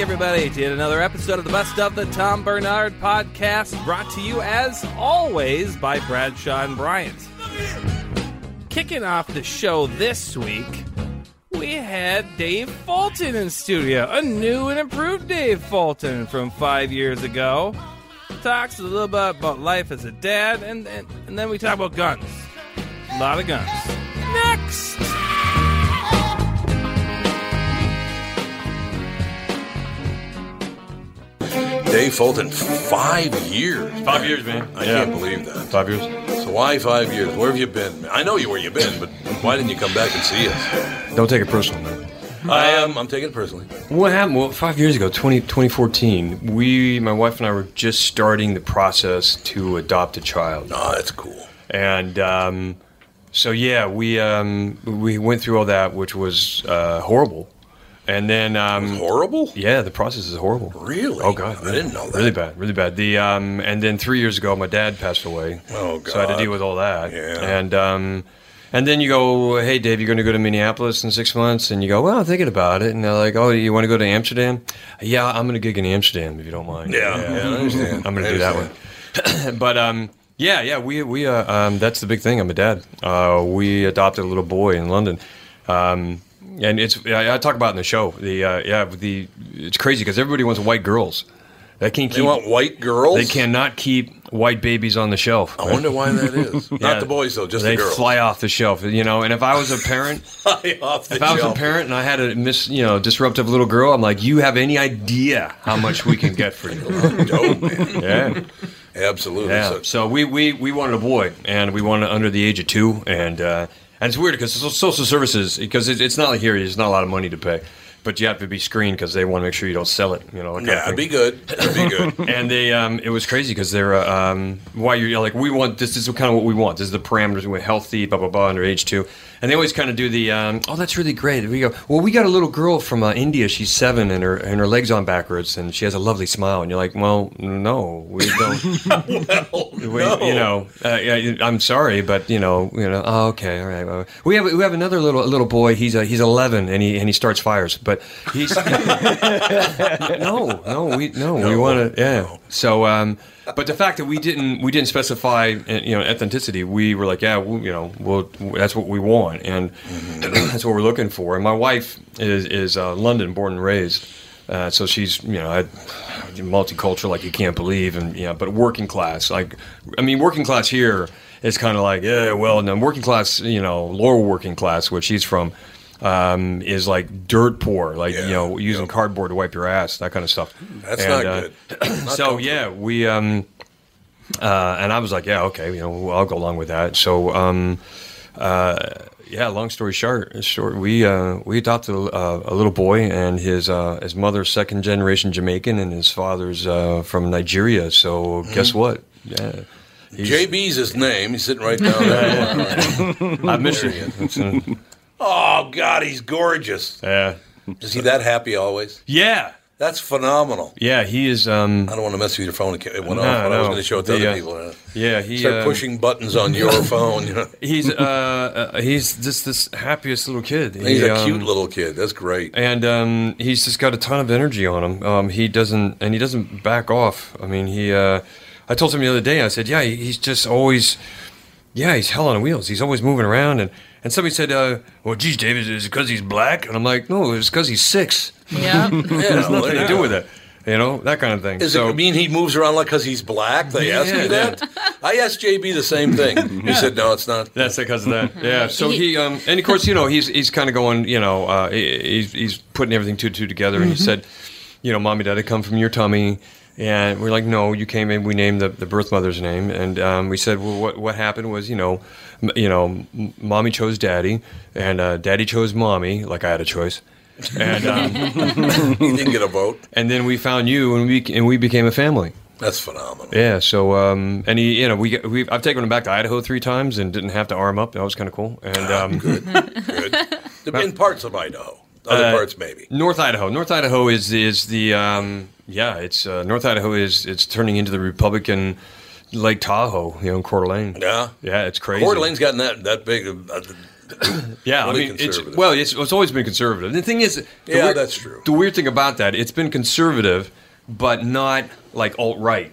Everybody, to another episode of the Best of the Tom Bernard Podcast, brought to you as always by Bradshaw and Bryant. Kicking off the show this week, we had Dave Fulton in studio, a new and improved Dave Fulton from five years ago. Talks a little bit about life as a dad, and, and, and then we talk about guns. A lot of guns. Next! Dave Fulton, five years. Five years, man. I Yeah. can't believe that. Five years. So why five years? Where have you been? I know you where you've been, but why didn't you come back and see us? Don't take it personal, man. I am. I'm taking it personally. What happened? Well, five years ago, 20, 2014, we, my wife and I were just starting the process to adopt a child. Oh, that's cool. And um, so, yeah, we um, we went through all that, which was uh, horrible. And then, um, Horrible? yeah, the process is horrible. Really? Oh God, I didn't know that. Really bad, really bad. The um, and then three years ago, my dad passed away. Oh, god. So I had to deal with all that. Yeah. And um, and then you go, hey Dave, you're going to go to Minneapolis in six months, and you go, well, I'm thinking about it, and they're like, oh, you want to go to Amsterdam? Yeah, I'm going to gig in Amsterdam if you don't mind. Yeah, yeah, I understand. I'm going to do that one. but um, yeah, yeah, we we uh, um, that's the big thing. I'm a dad. Uh, we adopted a little boy in London. Um, and it's I, I talk about in the show. The uh, yeah, the it's crazy because everybody wants white girls. They can't They want white girls? They cannot keep white babies on the shelf. I wonder why that is. Yeah. Not the boys, though, just they the girls. fly off the shelf, you know. And if I was a parent, Fly off the if I was a parent and I had a mis, you know, disruptive little girl, I'm like, you have any idea how much we can get for you? Oh, man. yeah. Absolutely. Yeah. So- So we, we, we wanted a boy, and we wanted under the age of two, and uh, and it's weird because social services because it's not like here. There's not a lot of money to pay, but you have to be screened because they want to make sure you don't sell it. You know. that kind of yeah, thing. be good. Be good. and they um, it was crazy because they're uh, um, why you're like we want this is kind of what we want this is the parameters we want healthy blah blah blah under age two and they always kind of do the um, oh that's really great we go well we got a little girl from uh, India she's seven and her and her legs on backwards and she has a lovely smile and you're like well no we don't well, we, no. you know uh, I'm sorry but you know you know oh, okay all right well, we have we have another little little boy he's uh, he's 11 and he and he starts fires but he's no, no, we no, we want to yeah. no. So, um, but the fact that we didn't we didn't specify uh, you know authenticity, we were like, yeah, you know, well, that's what we want, and that's what we're looking for. And my wife is is uh, London born and raised, uh, so she's you know had multicultural like you can't believe, and you know, but working class. Like, I mean, working class here is kind of like yeah, well, and then working class, you know, lower working class, which she's from. Um, is like dirt poor, like you know using cardboard to wipe your ass, that kind of stuff. That's And, not uh, good. Not so yeah, we um, uh, and I was like, yeah, okay, you know, I'll go along with that. So um, uh, yeah, long story short, short, we uh, we adopted a, a little boy, and his uh, his mother's second generation Jamaican, and his father's uh, from Nigeria. So guess Mhm. what? Yeah. He's- JB's his name. He's sitting right down there. I miss you. He. Oh God, he's gorgeous. Yeah. Is he that happy always? Yeah. That's phenomenal. Yeah, he is. Um, I don't want to mess with your phone. It went No, off, but I was going to show it to The, other uh, people. yeah, he, start um, pushing buttons on your phone. You know, He's uh, uh, he's just this happiest little kid. he's a um, cute little kid. That's great. and um, he's just got a ton of energy on him. Um, he doesn't, and he doesn't back off. I mean, he. Uh, I told him the other day. I said, "Yeah, he's just always, yeah, he's hell on wheels. He's always moving around." And and somebody said, uh, "Well, geez, David, is it because he's black?" And I'm like, "No, it's because he's six. Yeah. it has nothing to do with it. You know, that kind of thing." Does so, it mean he moves around like because he's black? They asked me that. I asked JB the same thing. He said, "No, it's not." That's because of that. Yeah. So he, um, and of course, you know, he's he's kind of going, you know, uh, he- he's he's putting everything two two together. And he Mhm. said, you know, mommy, dad, I come from your tummy. And we're like, no, you came in. We named the, the birth mother's name, and um, we said, well, what what happened was, you know, m- you know, mommy chose daddy, and uh, daddy chose mommy, like I had a choice, and um, he didn't get a vote. And then we found you, and we and we became a family. That's phenomenal. Yeah. So, um, and he, you know, we we I've taken him back to Idaho three times and didn't have to arm up. That was kind of cool. And um, good, good. In parts of Idaho, other Uh, parts maybe. North Idaho. North Idaho is is the um, yeah. It's uh, North Idaho is it's turning into the Republican Lake Tahoe. You know, in Coeur d'Alene. Yeah. Yeah, it's crazy. Coeur d'Alene's gotten that that big. Uh, Yeah, really I mean, it's well, it's, it's always been conservative. The thing is, the Yeah, weird- that's true. The weird thing about that, it's been conservative, but not like alt right.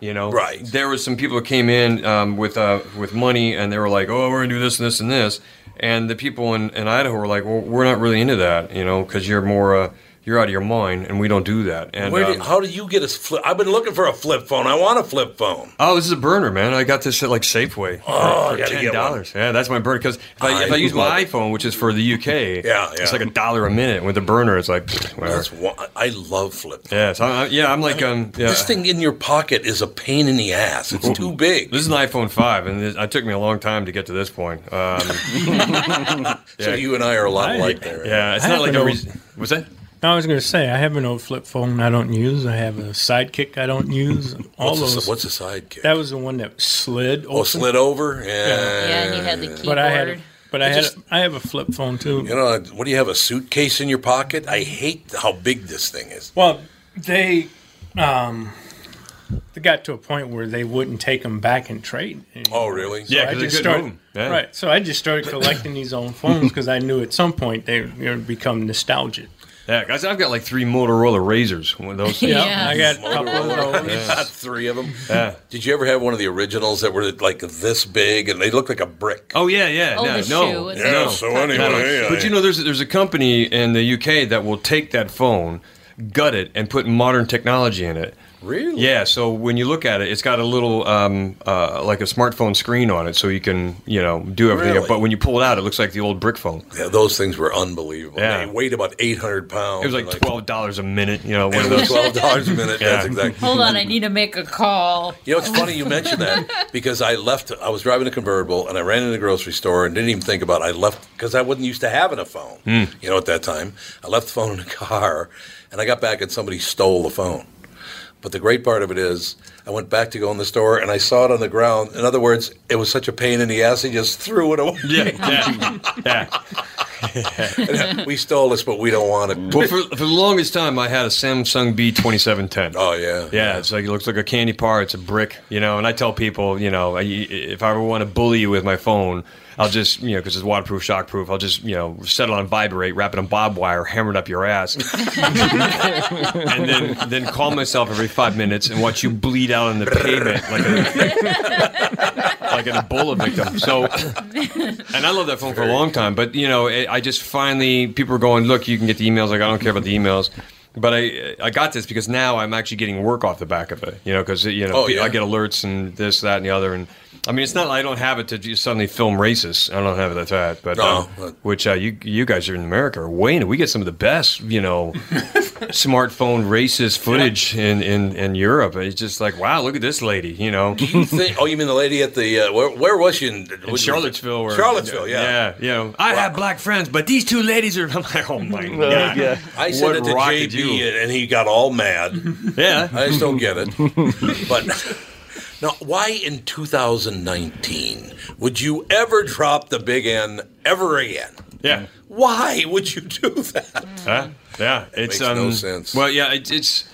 You know, Right. There was some people who came in um, with uh, with money, and they were like, "Oh, we're gonna do this and this and this," and the people in, in Idaho were like, "Well, we're not really into that, you know, because you're more uh, you're out of your mind, and we don't do that." And Where um, do, how do you get a flip? I've been looking for a flip phone. I want a flip phone. Oh, this is a burner, man. I got this at like Safeway for, Oh, I for gotta ten get one. dollars. Yeah, that's my burner. Because if I, if I I use my it. iPhone, which is for the UK, Yeah, yeah. it's like a dollar a minute. With the burner, it's like whatever. That's one, I love flip. Yeah, so I, yeah, I'm like um, yeah. This thing in your pocket is a pain in the ass. It's too big. This is an iPhone five, and it, it took me a long time to get to this point. Um, So you and I are a lot I- alike there. yeah, it's I not like an a old- reason. What's that? No, I was going to say I have an old flip phone I don't use. I have a sidekick I don't use. All What's a, those. what's a sidekick? that was the one that slid. oh, slid over. Yeah. Yeah, and you had the keyboard. But I had, but I It had, just- I have a flip phone too. You know, what do you have? A suitcase in your pocket? I hate how big this thing is. Well, they, um, they got to a point where they wouldn't take them back and trade. Oh, really? Yeah, I 'cause they just couldn't started, move 'em. Yeah. right. So I just started collecting these old phones because I knew at some point they would become nostalgic. Yeah, guys, I've got like three Motorola Razors. One of those. Yeah, I got a couple of those. Got three of them. Yeah. Did you ever have one of the originals that were like this big and they looked like a brick? Oh yeah, yeah. Oh, no, the no, shoe. Yeah, no. so anyway, yeah, but you know, there's there's a company in the UK that will take that phone, gut it, and put modern technology in it. Really? Yeah. So when you look at it, it's got a little um, uh, like a smartphone screen on it, so you can you know do everything. Really? But when you pull it out, it looks like the old brick phone. Yeah, those things were unbelievable. Yeah. They weighed about 800 pounds. It was like and, twelve dollars a minute. You know, one of those. $12 a minute. Yeah. That's exactly. Hold on, I need to make a call. You know, it's funny you mentioned that because I left. I was driving a convertible and I ran into the grocery store and didn't even think about. It. I left because I wasn't used to having a phone. Hmm. You know, at that time, I left the phone in the car, and I got back and somebody stole the phone. But the great part of it is, I went back to go in the store and I saw it on the ground. In other words, it was such a pain in the ass. He just threw it away. Yeah, yeah, yeah. We stole this, but we don't want it. Well, for, for the longest time, I had a Samsung B twenty seven ten. oh yeah, Yeah, it's like it looks like a candy bar. It's a brick, you know. And I tell people, you know, I, if I ever want to bully you with my phone, I'll just, you know, because it's waterproof, shockproof, I'll just, you know, set it on vibrate, wrap it on bob wire, hammer it up your ass, and then then call myself every five minutes and watch you bleed out on the pavement like a like an Ebola victim. So, and I love that phone for a long time, but you know, it, I just finally people are going, look, you can get the emails. Like I don't care about the emails. but I I got this because now I'm actually getting work off the back of it. You know, because you know Oh, yeah. I get alerts and this, that, and the other. And I mean, it's not like I don't have it to just suddenly film races. I don't have it at that. But No. uh, which uh, you you guys are in America are way into. We get some of the best, you know, smartphone racist footage in, in in Europe. It's just like wow, look at this lady. You know. Do you think? Oh, you mean the lady at the uh, where? Where was she in, In Charlottesville, or Charlottesville, yeah. yeah, you know, I have black friends, but these two ladies are. I'm like, oh my god, yeah. I sent What it to rocket JB and he got all mad. Yeah. I just don't get it. But now, why in 2019 would you ever drop the big N ever again? Yeah. Why would you do that? Huh? Yeah, it's makes um, no sense. Well, yeah, it, it's.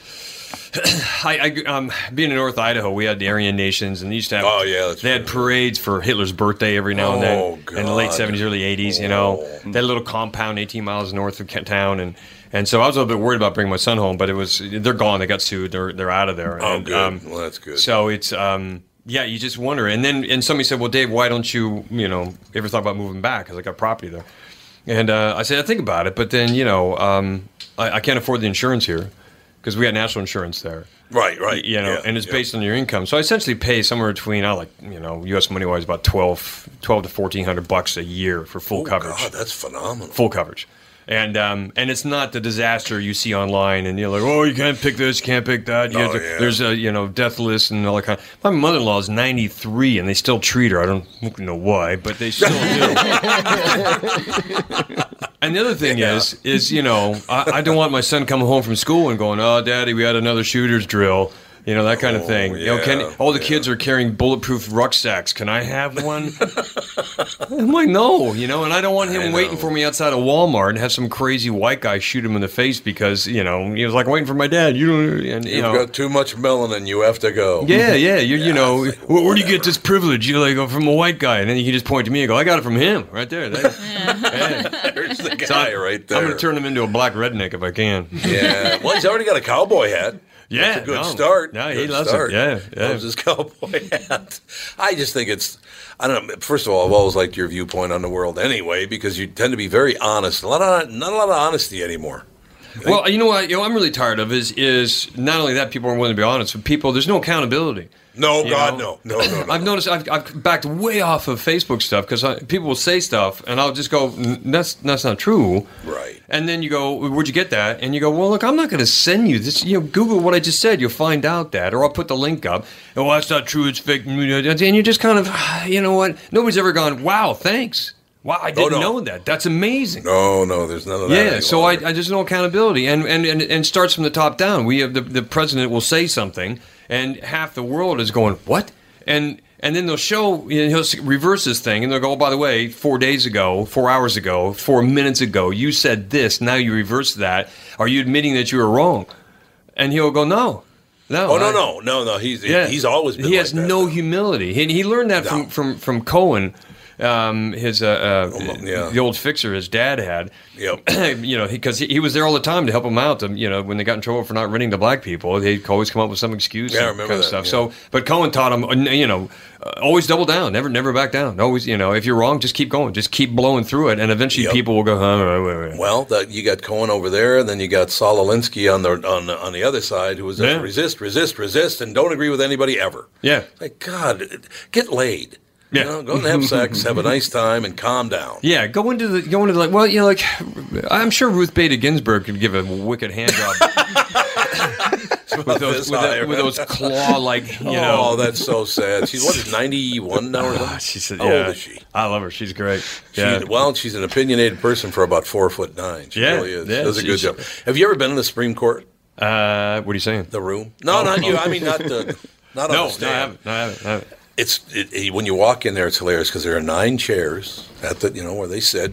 I, I um, being in North Idaho, we had the Aryan Nations, and they used to have. Oh, yeah, they had parades for Hitler's birthday every now and then Oh, in the late seventies, early eighties. You know, they had little compound eighteen miles north of town, and and so I was a little bit worried about bringing my son home, but it was they're gone. They got sued. They're they're out of there. Oh, and, good. um, well, that's good. so it's um yeah, you just wonder. And then and somebody said, "Well, Dave, why don't you you know ever thought about moving back? Because I got property there." And uh, I said, "I think about it, but then you know um, I, I can't afford the insurance here because we got national insurance there." right, right. You know, yeah, and it's yeah. based on your income. So I essentially pay somewhere between, I like, you know, U.S. money wise, about 12, 12 to fourteen hundred bucks a year for full coverage. Oh, coverage God, that's phenomenal. full coverage. And um, and it's not the disaster you see online, and you're like, oh, you can't pick this, you can't pick that. You Oh, to- yeah. There's a you know death list and all that kind. Of, My mother-in-law is 93, and they still treat her. I don't know why, but they still do. and the other thing is, is you know, I, I don't want my son coming home from school and going, oh, daddy, we had another shooter's drill. You know that kind of thing. you know, can Oh, all the kids are carrying bulletproof rucksacks? Can I have one? I'm like, no, you know, and I don't want him waiting for me outside of Walmart and have some crazy white guy shoot him in the face because you know he was like waiting for my dad. You know, and you You've know, got too much melanin. You have to go. yeah, yeah, you you know, like, where, where do you get this privilege? You're like, oh, from a white guy, and then you can just point to me and go, I got it from him right there. That- yeah. There's the guy So I- right there. I'm going to turn him into a black redneck if I can. Yeah. Well, he's already got a cowboy hat. Yeah, That's a good no. start. Yeah, he Good loves it. Yeah, yeah. Loves his cowboy hat. I just think it's. I don't know. First of all, I've always liked your viewpoint on the world anyway because you tend to be very honest. A lot of not a lot of honesty anymore. Well, you know what? You know, I'm really tired of is is not only that people aren't willing to be honest, but people there's no accountability. No, You God, know? no, no, no, no. I've noticed I've, I've backed way off of Facebook stuff because people will say stuff and I'll just go, that's that's not true. Right. And then you go, where'd you get that? And you go, well, look, I'm not going to send you this. You know, Google what I just said. You'll find out that, or I'll put the link up. Oh, that's not true. It's fake. And you just kind of, you know what? Nobody's ever gone, wow, thanks. Wow, I didn't no. know that. That's amazing. No, no, there's none of that. Yeah, so I. I there's no accountability, and and and and starts from the top down. We have the the president will say something, and half the world is going what, and and then they'll show you know, he'll reverse this thing, and they'll go, oh, by the way, four days ago, four hours ago, four minutes ago, you said this. Now you reverse that. Are you admitting that you were wrong? And he'll go, no. No, Oh no, I- no, no, no. He's yeah. he's always been. He like has that. no humility. He, he learned that from from from Cohn, um, his uh, uh, yeah. the old fixer his dad had. Yep. you know, because he, he was there all the time to help him out. To, you know, when they got in trouble for not renting to black people, they'd always come up with some excuse. Yeah, I remember kind of that, stuff. yeah. So, but Cohn taught him, uh, you know, uh, always double down, never never back down. Always, you know, if you're wrong, just keep going, just keep blowing through it, and eventually Yep. people will go. Huh. Well, that you got Cohn over there, and then you got Saul Alinsky on the on the, on the other side, who was Yeah. resist, resist, resist, and don't agree with anybody ever. Yeah. Like God, get laid. Yeah. You know, go and have sex, have a nice time, and calm down. Yeah, go into the go into the, like well, you know, like I'm sure Ruth Bader Ginsburg could give a wicked hand job with those with, the- with those claw like you know. Oh, that's so sad. She's what is ninety one now or something? Ah, she said, How yeah, old is she? I love her. She's great. She, Yeah. Well, she's an opinionated person for about four foot nine. She Yeah, really is. yeah, Does a good job. Have you ever been in the Supreme Court? Uh, what are you saying? The room? No, Oh. not you. I mean, not the. Not on No, the no, I haven't. No, I haven't. I haven't. It's it, it- when you walk in there, it's hilarious because there are nine chairs at the you know where they sit,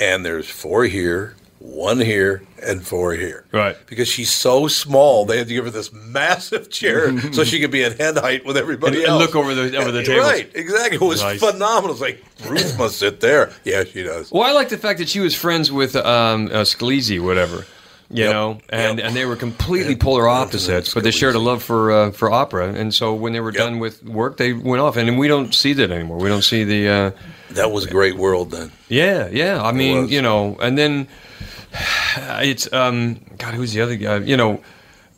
and there's four here, one here, and four here. Right. Because she's so small, they had to give her this massive chair so she could be at head height with everybody And- and look over the- over the table. Right, exactly. It was Nice. phenomenal. It's like Ruth must sit there. Yeah, she does. Well, I like the fact that she was friends with um, uh, Scalise, whatever. You Yep, know, and, yep. and they were completely polar opposites, but they shared a love for uh, for opera, and so when they were Yep. done with work, they went off, and we don't see that anymore. We don't see the uh, That was a great world then. Yeah, yeah. I mean, you know, and then it's um, God, who's the other guy? You know,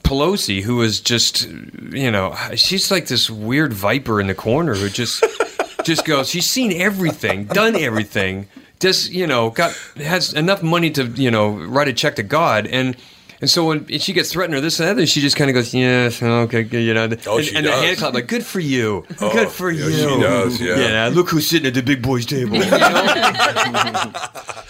Pelosi, who is just, you know, she's like this weird viper in the corner who just just goes. She's seen everything, done everything. Just you know, got has enough money to you know write a check to God and. And so when she gets threatened or this and that, she just kind of goes, "Yes, okay, good," you know. Oh, and, she and the hand clap, like, "Good for you, Oh, good for yeah, you." she does, yeah. look who's sitting at the big boys' table. you know?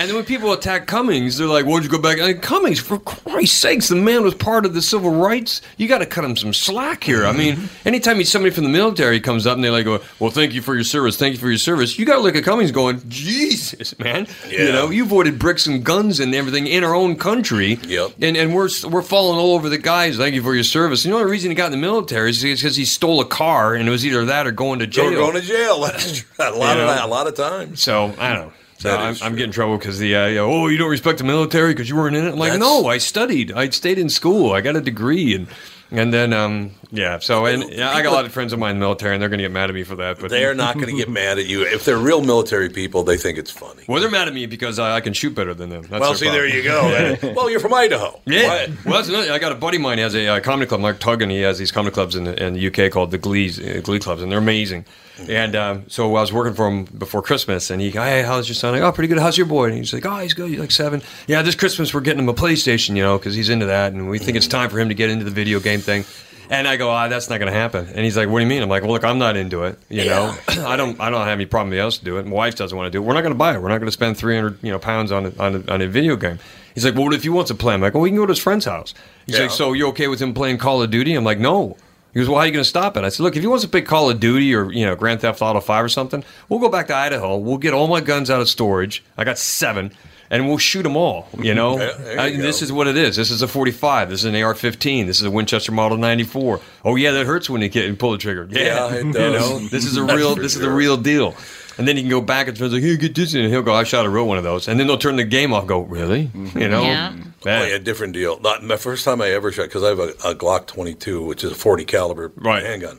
And then when people attack Cummings, they're like, "Why'd you go back?" Like, Cummings, for Christ's sakes, the man was part of the civil rights. You got to cut him some slack here. I mean, mm-hmm. anytime somebody from the military comes up and they like go, "Well, thank you for your service, thank you for your service," you got to look at Cummings going, "Jesus, man, you know, you avoided bricks and guns and everything in our own country, Yep. and and we're we're falling all over the guys. Thank you for your service. And the only reason he got in the military is because he stole a car, and it was either that or going to jail. You're going to jail. A lot You of know? a lot of times. So I don't know. So I'm, I'm getting trouble because the uh, you know, oh you don't respect the military because you weren't in it. I'm like That's- no, I studied. I stayed in school. I got a degree and and then um yeah. So and yeah, I got a lot of friends of mine in the military and they're gonna get mad at me for that. But They're not going to get mad at you if they're real military people. They think it's funny. well, they're mad at me because I, I can shoot better than them. That's well, see, problem. there you go. well, you're from Idaho. Yeah, What? well, that's another. I got a buddy of mine who has a uh, comedy club, Mark Tughan. He has these comedy clubs in the, in the UK called the Glees, uh, Glee clubs, and they're amazing. And um, so I was working for him before Christmas, and he, hey, how's your son? I go, oh, pretty good. How's your boy? And he's like, oh, he's good. He's like seven. Yeah, this Christmas we're getting him a PlayStation, you know, because he's into that, and we think it's time for him to get into the video game thing. And I go, ah, that's not going to happen. And he's like, what do you mean? I'm like, well, look, I'm not into it. You know, I don't, I don't have any problem with else to do it. My wife doesn't want to do it. We're not going to buy it. We're not going to spend 300, you know, pounds on a, on a, on a video game. He's like, well, what if he wants to play? I'm like, well, we can go to his friend's house. He's Yeah. like, so you're okay with him playing Call of Duty? I'm like, no. He goes, well, how are you going to stop it? I said, look, if he wants to play Call of Duty or, you know, Grand Theft Auto 5 or something, we'll go back to Idaho. We'll get all my guns out of storage. I got seven. And we'll shoot them all, you know? You I- this is what it is. This is a 45. This is an AR-15. This is a Winchester Model 94. Oh, yeah, that hurts when you get, and pull the trigger. Yeah, it You does. know, this is a real, this is the real deal. And then he can go back and turns like, hey, get this in. And he'll go, I shot a real one of those. And then they'll turn the game off and go, really? You know? Yeah. That- Oh, yeah, different deal. Not my first time I ever shot because I have a, a Glock 22, which is a 40 caliber Right. handgun.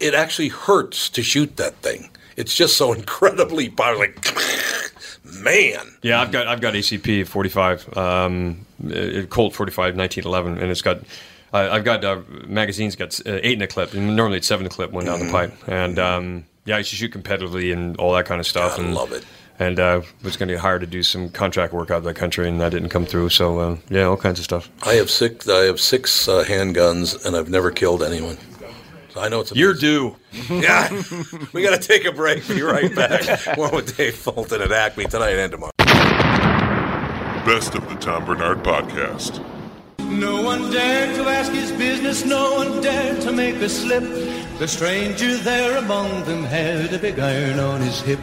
It actually hurts to shoot that thing. It's just so incredibly powerful. Like, man, Yeah, I've got I've got ACP 45, um, uh, Colt 45, 1911, and it's got uh, I've got uh, magazines got uh, eight in a clip, and normally it's seven in a clip, one down the pipe, and um, yeah, I used to shoot competitively and all that kind of stuff. I and, love it. And uh, was going to get hired to do some contract work out of the country, and that didn't come through. So uh, yeah, all kinds of stuff. I have six. I have six uh, handguns, and I've never killed anyone. So I know it's a You're due. yeah. we got to take a break. Be right back. One with Dave Fulton at Acme tonight and tomorrow. Best of the Tom Bernard Podcast. No one dared to ask his business, no one dared to make a slip. The stranger there among them had a big iron on his hip.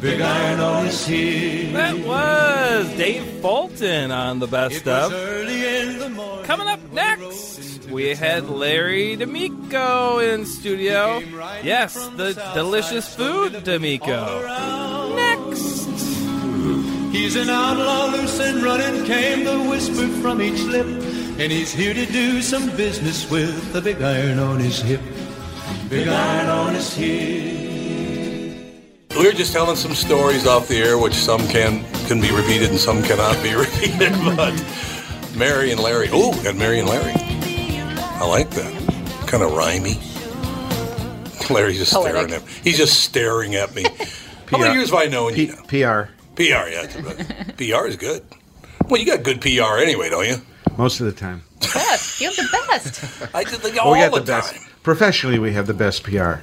Big iron on his hip. That was Dave Fulton on the best of. the. Coming up next, we had Larry D'Amico in studio. Yes, the delicious food D'Amico. Next. He's an outlaw, loose and running, came the whisper from each lip. And he's here to do some business with the big iron on his hip. Big iron on his hip. We were just telling some stories off the air, which some can can be repeated and some cannot be repeated. But Mary and Larry. Oh, got Mary and Larry. I like that. Kind of rhymey. Larry's just Poetic. staring at me. He's just staring at me. How many years have I known you? now? PR. PR, yeah. PR is good. Well, you got good PR anyway, don't you? Most of the time. Best. You have the best. I did the, Well, all we got the, the best. time. Professionally, we have the best PR.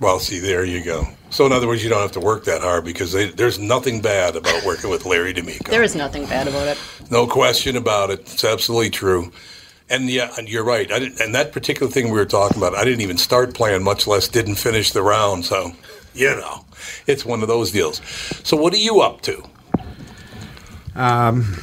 Well, see, there you go. So, in other words, you don't have to work that hard because they, there's nothing bad about working with Larry D'Amico. There is nothing bad about it. No question about it. It's absolutely true. And yeah, and you're right. I didn't, and that particular thing we were talking about, I didn't even start playing, much less didn't finish the round. So, you know, it's one of those deals. So, what are you up to? Um,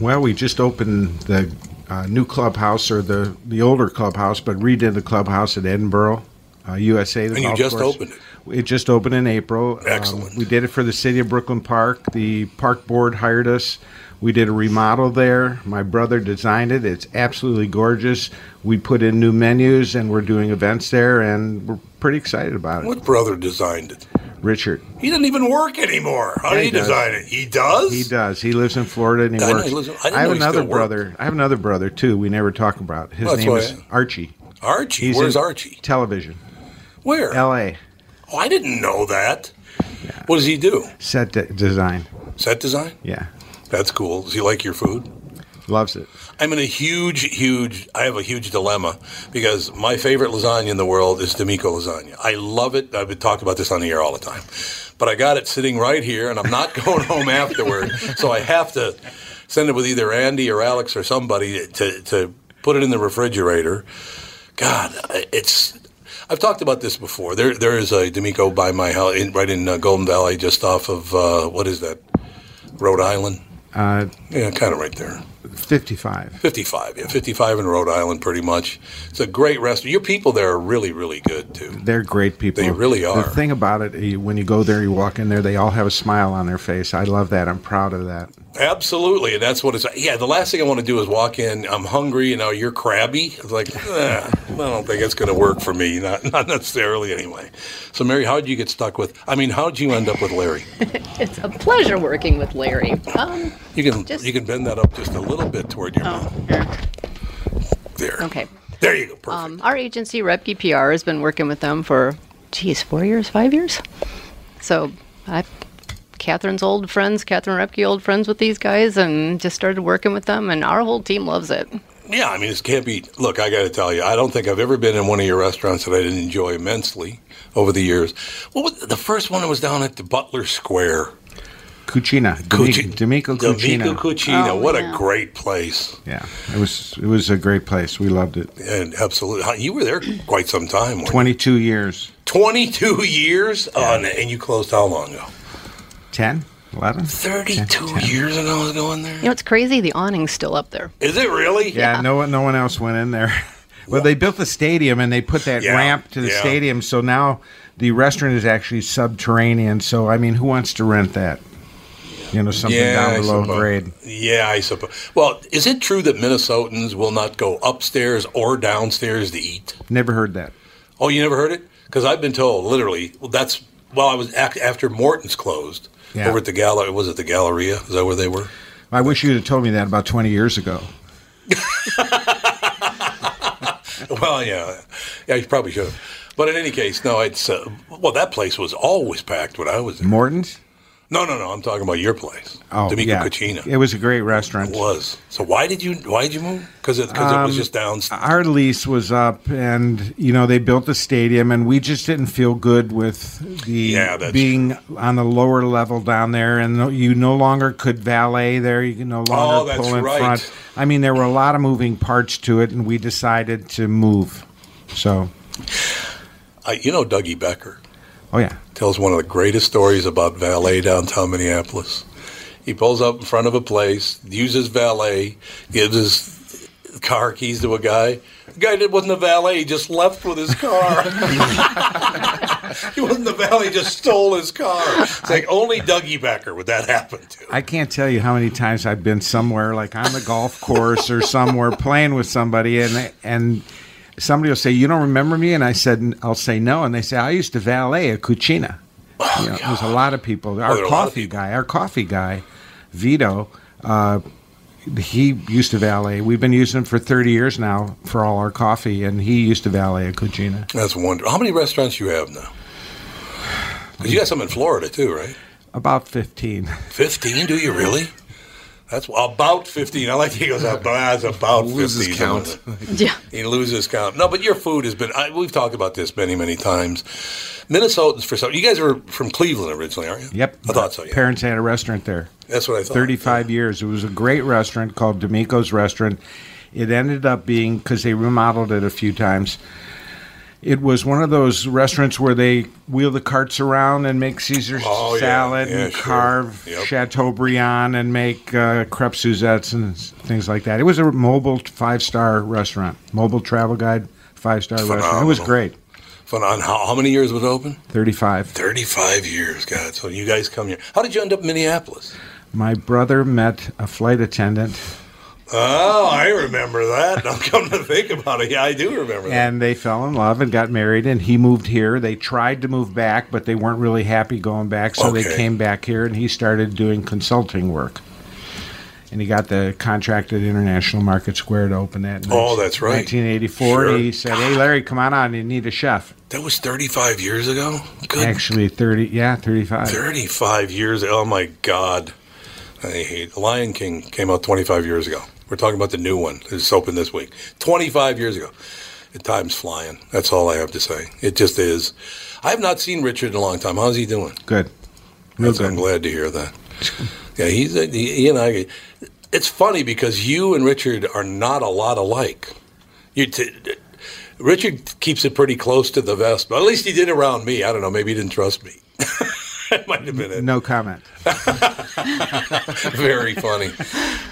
well, we just opened the uh, new clubhouse or the, the older clubhouse, but redid the clubhouse at Edinburgh, uh, USA. the And you just course. opened it. It just opened in April. Um, Excellent. we did it for the city of Brooklyn Park. The park board hired us. We did a remodel there. My brother designed it. It's absolutely gorgeous. We put in new menus and we're doing events there, and we're pretty excited about it. What brother designed it? Richard. He doesn't even work anymore. How Yeah, did he he, design it? He does. He does. He lives in Florida and he I works. he in- I didn't have another still worked. brother. I have another brother too. We never talk about. His That's name is I- Archie. Archie. He's Where's Archie? Television. Where? L.A. Oh, I didn't know that. What does he do? Set de- design. Set design. Yeah, That's cool. Does he like your food? Loves it. I'm in a huge, huge. I have a huge dilemma because my favorite lasagna in the world is D'Amico lasagna. I love it. I've been talking about this on the air all the time, but I got it sitting right here, and I'm not going home afterward, so I have to send it with either Andy or Alex or somebody to to put it in the refrigerator. God, it's. I've talked about this before. There, there is a D'Amico by my house, in, right in uh, Golden Valley, just off of uh, what is that, Rhode Island? Uh, Yeah, kind of right there. 55. 55, yeah, 55 in Rhode Island, pretty much. It's a great restaurant. Your people there are really, really good, too. They're great people. They really are. The thing about it, when you go there, you walk in there, they all have a smile on their face. I love that. I'm proud of that. Absolutely, and that's what it's. Yeah, the last thing I want to do is walk in. I'm hungry, you know. You're crabby. It's like, eh, I don't think it's going to work for me. Not, not necessarily, anyway. So, Mary, how did you get stuck with? I mean, how did you end up with Larry? It's a pleasure working with Larry. Um, You can Just- you can bend that up just a little bit toward your mouth. There. okay. There you go. Perfect. Um, our agency, Repke PR, has been working with them for, geez, four years, five years. So I, Catherine's old friends, Catherine Repke, old friends with these guys, and just started working with them, and our whole team loves it. Yeah, I mean, this can't be. Look, I got to tell you, I don't think I've ever been in one of your restaurants that I didn't enjoy immensely over the years. What was the first one? that was down at the Butler Square. Cucina. Cuci- D'Amico Cucina. D'Amico Cucina. Oh, what yeah. a great place. Yeah, it was it was a great place. We loved it. And absolutely, you were there quite some time. weren't you? 22 years. 22 years, oh, and, uh, and you closed how long ago? 10? 11? 32 years ago. I was going there. You know, it's crazy. The awning's still up there. Is it really? Yeah, no one, no one else went in there. Well, they built the stadium and they put that Yeah, ramp to the yeah. stadium, so now the restaurant is actually subterranean. So I mean, who wants to rent that? You know, something Yeah, down below grade. Yeah, I suppose. Well, is it true that Minnesotans will not go upstairs or downstairs to eat? Never heard that. Oh, you never heard it? Because I've been told, literally, well, that's well, I was after Morton's closed Yeah. over at the Gala. Was it the Galleria? Is that where they were? I wish you'd have told me that about 20 years ago. well, yeah, yeah, you probably should have. But in any case, no, it's uh, well, that place was always packed when I was there. Morton's? No, no, no, I'm talking about your place, Oh, D'Amico yeah. Cucina. It was a great restaurant. It was. So why did you why did you move? Because it, 'cause it was Um, just down. Our lease was up, and you know they built the stadium, and we just didn't feel good with the Yeah, being on the lower level down there, and you no longer could valet there. You could no Oh, longer that's pull in right. front. I mean, there were a lot of moving parts to it, and we decided to move. So, I, you know Dougie Becker. Oh yeah, tells one of the greatest stories about valet downtown Minneapolis. He pulls up in front of a place, uses valet, gives his car keys to a guy. The guy that wasn't a valet, he just left with his car. he wasn't the valet, he just stole his car. It's like only Dougie Becker would that happen to. I can't tell you how many times I've been somewhere, like on the golf course or somewhere, playing with somebody, and and somebody will say, "You don't remember me?" And I said, "I'll say no," and they say, "I used to valet a Cucina." You know, there's a lot of people. Our Oh, there are a lot of coffee guy, our coffee guy, Vito. Uh, he used to valet. We've been using him for 30 years now for all our coffee, and he used to valet a Cucina. That's wonderful. How many restaurants you have now? Because you got some in Florida too, right? About 15. 15, do you really? That's about 15. I like he goes, about, that's about 15. Loses count. Yeah. He loses count. No, but your food has been, I, we've talked about this many, many times. Minnesotans, for some, you guys are from Cleveland originally, aren't you? Yep. I thought so, yeah. Parents had a restaurant there. That's what I thought. 35 years. It was a great restaurant called D'Amico's Restaurant. It ended up being, because they remodeled it a few times, it was one of those restaurants where they wheel the carts around and make Caesar Oh, salad Yeah, and sure. carve Yep. Chateaubriand and make uh, crepe Suzettes and things like that. It was a mobile five star restaurant, mobile travel guide five star restaurant. It was great. On how, how many years was it open? 35. 35 years, God. So you guys come here. How did you end up in Minneapolis? My brother met a flight attendant Oh, I remember that. I'm come to think about it, yeah, I do remember that. And they fell in love and got married, and he moved here. They tried to move back, but they weren't really happy going back, so they came back here, and he started doing consulting work. And he got the contract at International Market Square to open that. in Oh, that's right. 1984. Sure. He said, "Hey, Larry, come on on. You need a chef." That was 35 years ago. Good Actually, 30. Yeah, 35. 35 years. Oh my God. I hate Lion King came out 25 years ago. We're talking about the new one. It's open this week. 25 years ago. The time's flying. That's all I have to say. It just is. I have not seen Richard in a long time. How's he doing? Good. Real good. I'm glad to hear that. Yeah, he's a, he, he and I. It's funny because you and Richard are not a lot alike. You t- Richard keeps it pretty close to the vest, but at least he did around me. I don't know. Maybe he didn't trust me. that might have been it. No comment. Very funny.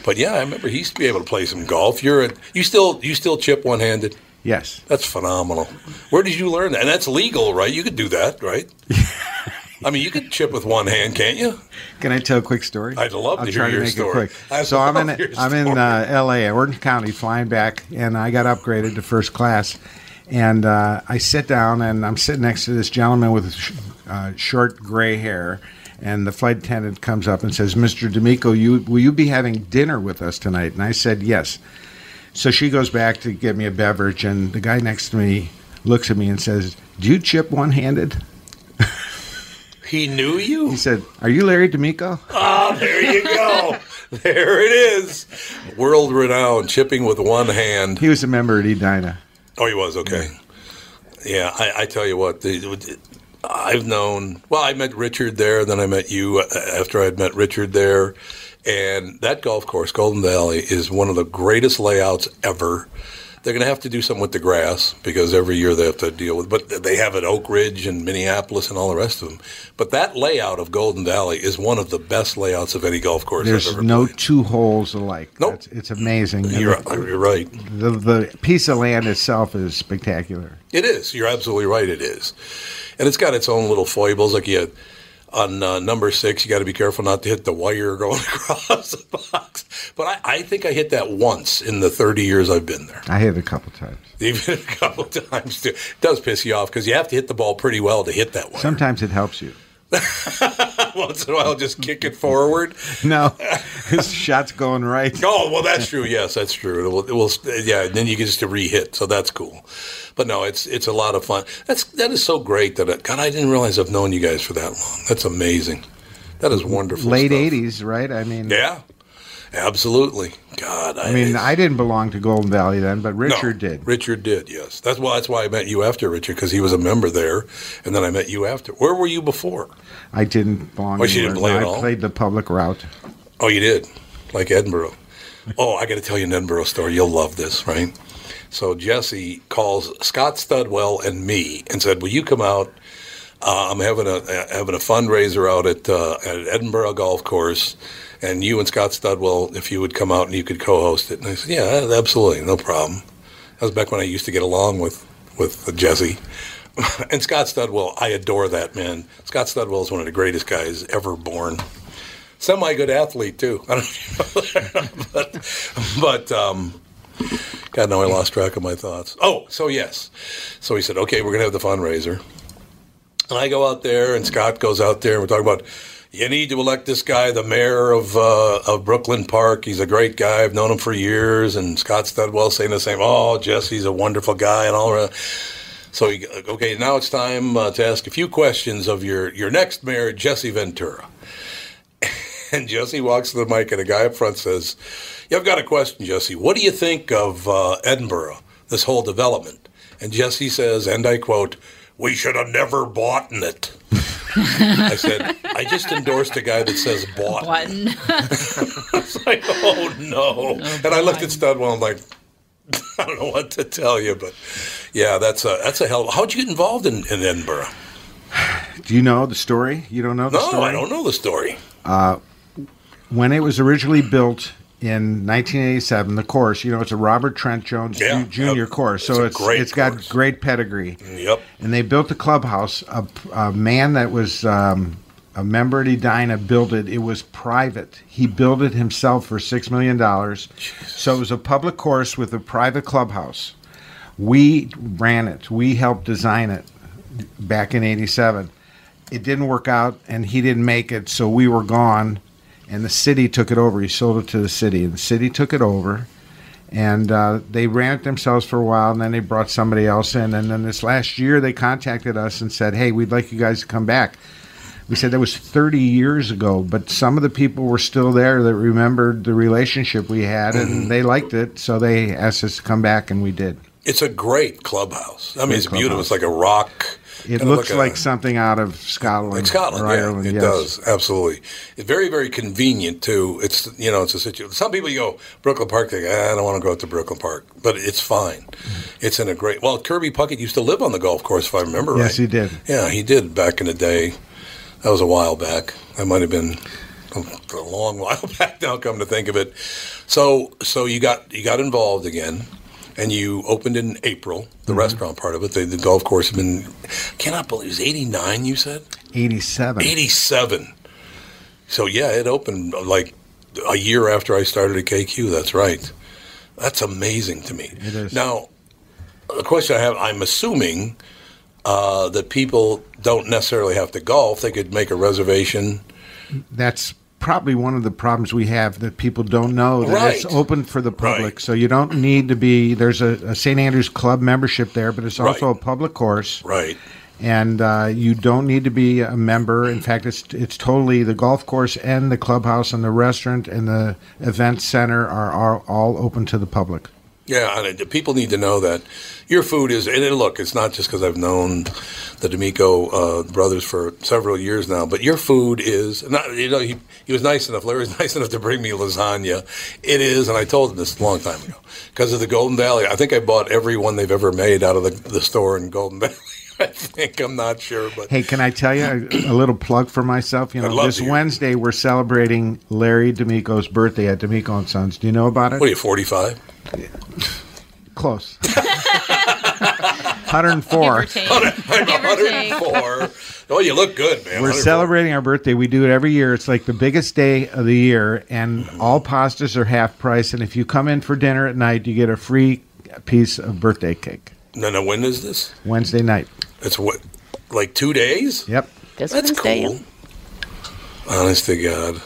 But yeah, I remember he used to be able to play some golf. You're a, you still you still chip one handed. Yes. That's phenomenal. Where did you learn that? And that's legal, right? You could do that, right? I mean, you could chip with one hand, can't you? Can I tell a quick story? I'd love I'll to hear your to make story. it quick. I so I'm in your I'm in uh, L.A. Orange County, flying back, and I got upgraded to first class. And uh, I sit down, and I'm sitting next to this gentleman with uh, short gray hair. And the flight attendant comes up and says, "Mr. D'Amico, you will you be having dinner with us tonight?" And I said, "Yes." So she goes back to get me a beverage, and the guy next to me looks at me and says, "Do you chip one-handed?" He knew you. He said, "Are you Larry D'Amico?" Ah, there you go. there it is. World renowned chipping with one hand. He was a member at Edina. Oh, he was okay. Yeah, I, I tell you what, the, I've known. Well, I met Richard there, then I met you uh, after I'd met Richard there, and that golf course, Golden Valley, is one of the greatest layouts ever. They're going to have to do something with the grass because every year they have to deal with. But they have at Oak Ridge and Minneapolis and all the rest of them. But that layout of Golden Valley is one of the best layouts of any golf course There's ever. no two holes alike. Nope. It's, it's amazing. You're, you're right. The, the piece of land itself is spectacular. It is. You're absolutely right. It is, and it's got its own little foibles. Like you on uh, number six, you got to be careful not to hit the wire going across the box. But I, I think I hit that once in the 30 years I've been there. I hit it a couple times. Even a couple times too. It does piss you off because you have to hit the ball pretty well to hit that wire. Sometimes it helps you. Once in a while, just kick it forward. No, his shot's going right. Oh well, that's true. Yes, that's true. It will, it will yeah. Then you get just to re-hit, so that's cool. But no, it's it's a lot of fun. That's that is so great that it, God, I didn't realize I've known you guys for that long. That's amazing. That is wonderful. Late stuff. '80s, right? I mean, Yeah, absolutely. God, I, I mean, I didn't belong to Golden Valley then, but Richard No, did. Richard did. Yes, that's why that's why I met you after Richard because he was a member there, and then I met you after. Where were you before? I didn't belong. Oh, you didn't play at No, all? I played the public route. Oh, you did, like Edinburgh. Oh, I got to tell you an Edinburgh story. You'll love this, right? So Jesse calls Scott Studwell and me and said, "Will you come out? Uh, I'm having a having a fundraiser out at uh, at Edinburgh Golf Course, and you and Scott Studwell, if you would come out and you could co-host it." And I said, "Yeah, absolutely, no problem." That was back when I used to get along with with Jesse. and Scott Studwell, I adore that man. Scott Studwell is one of the greatest guys ever born semi good athlete too. I don't know, but but um, God, now I lost track of my thoughts. Oh, so yes, so he said, okay, we're gonna have the fundraiser, and I go out there, and Scott goes out there, and we're talking about. You need to elect this guy the mayor of uh, of Brooklyn Park. He's a great guy. I've known him for years. And Scott Studwell saying the same. Oh, Jesse's a wonderful guy and all that. So, he, okay, now it's time uh, to ask a few questions of your, your next mayor, Jesse Ventura. And Jesse walks to the mic, and a guy up front says, I've got a question, Jesse. What do you think of uh, Edinburgh, this whole development? And Jesse says, and I quote, we should have never bought in it. I said, I just endorsed a guy that says bought. Button. It's like, oh no. and I looked at Studwell and I'm like, I don't know what to tell you, but yeah, that's a that's a hell. How'd you get involved in, in Edinburgh? Do you know the story? You don't know the No, story? No, I don't know the story. Uh, when it was originally built in 1987, the course, you know, it's a Robert Trent Jones Yeah, Jr. yep. course, so it's great it's got great pedigree. Yep. And they built the clubhouse. A, a man that was um, A member at Edina built it. It was private. He built it himself for six million dollars. So it was a public course with a private clubhouse. We ran it. We helped design it back in '87. It didn't work out, and he didn't make it. So we were gone, and the city took it over. He sold it to the city, and the city took it over and uh, they ran it themselves for a while, and then they brought somebody else in. And then this last year, they contacted us and said, "Hey, we'd like you guys to come back." We said that was 30 years ago, but some of the people were still there that remembered the relationship we had, and they liked it, so they asked us to come back, and we did. It's a great clubhouse. I mean, Great it's beautiful. It's like a rock. It looks a- like something out of Scotland, like Scotland. or Yeah, Ireland. it yes. does absolutely. It's very very convenient too. It's you know it's a situation. Some people go Brooklyn Park. They go, "Ah, I don't want to go to Brooklyn Park, but it's fine. It's in a great. Well, Kirby Puckett used to live on the golf course, if I remember right. Yes, he did. Yeah, he did back in the day. That was a while back. That might have been a, a long while back now. Come to think of it, so so you got you got involved again, and you opened in April. The Mm-hmm. restaurant part of it. The, the golf course had been. Cannot believe it was eighty nine. You said 87. eighty seven. So yeah, it opened uh, like a year after I started at KQ. That's right. That's amazing to me. It is. Now, the question I have, I'm assuming uh, that people don't necessarily have to golf. They could make a reservation. That's probably one of the problems we have that people don't know that it's open for the public. So you don't need to be. There's a, a St. Andrews Club membership there, but it's also a public course. Right. And uh, you don't need to be a member. In fact, it's it's totally the golf course and the clubhouse and the restaurant and the event center are, are all open to the public. Yeah, and people need to know that your food is. And look, it's not just because I've known the D'Amico uh, brothers for several years now, but your food is not. You know, he, he was nice enough. Larry was nice enough to bring me lasagna. It is, and I told him this a long time ago because of the Golden Valley. I think I bought every one they've ever made out of the, the store in Golden Valley. I think I'm not sure, but Hey, can I tell you a, a little plug for myself? You know, this. Wednesday we're celebrating Larry D'Amico's birthday at D'Amico and Sons. Do you know about it? what are you, 45? Close. 104. I'm 104. Oh, you look good, man. We're 104. celebrating our birthday. We do it every year. It's like the biggest day of the year, and all pastas are half price. And if you come in for dinner at night, you get a free piece of birthday cake No, no. When is this? Wednesday night. It's what, like two days? Yep. This That's Wednesday. cool. Honest to God.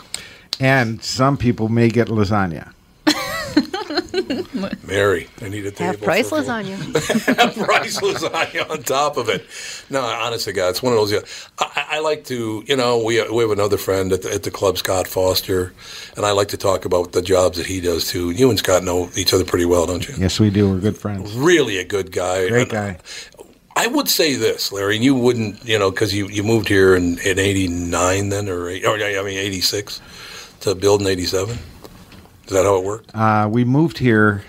And some people may get lasagna. Mary, I need a table. Half price for- lasagna. price lasagna on top of it. No, honestly, to God, it's one of those. yeah, I, I like to, you know, we we have another friend at the, at the club, Scott Foster, and I like to talk about the jobs that he does too. You and Scott know each other pretty well, don't you? Yes, we do. We're good friends. Really a good guy. Great And guy. I would say this, Larry, and you wouldn't, you know, because you, you moved here in, in 89 then, or, eight- or I mean 86 to build in 87? Is that how it worked? Uh, we moved here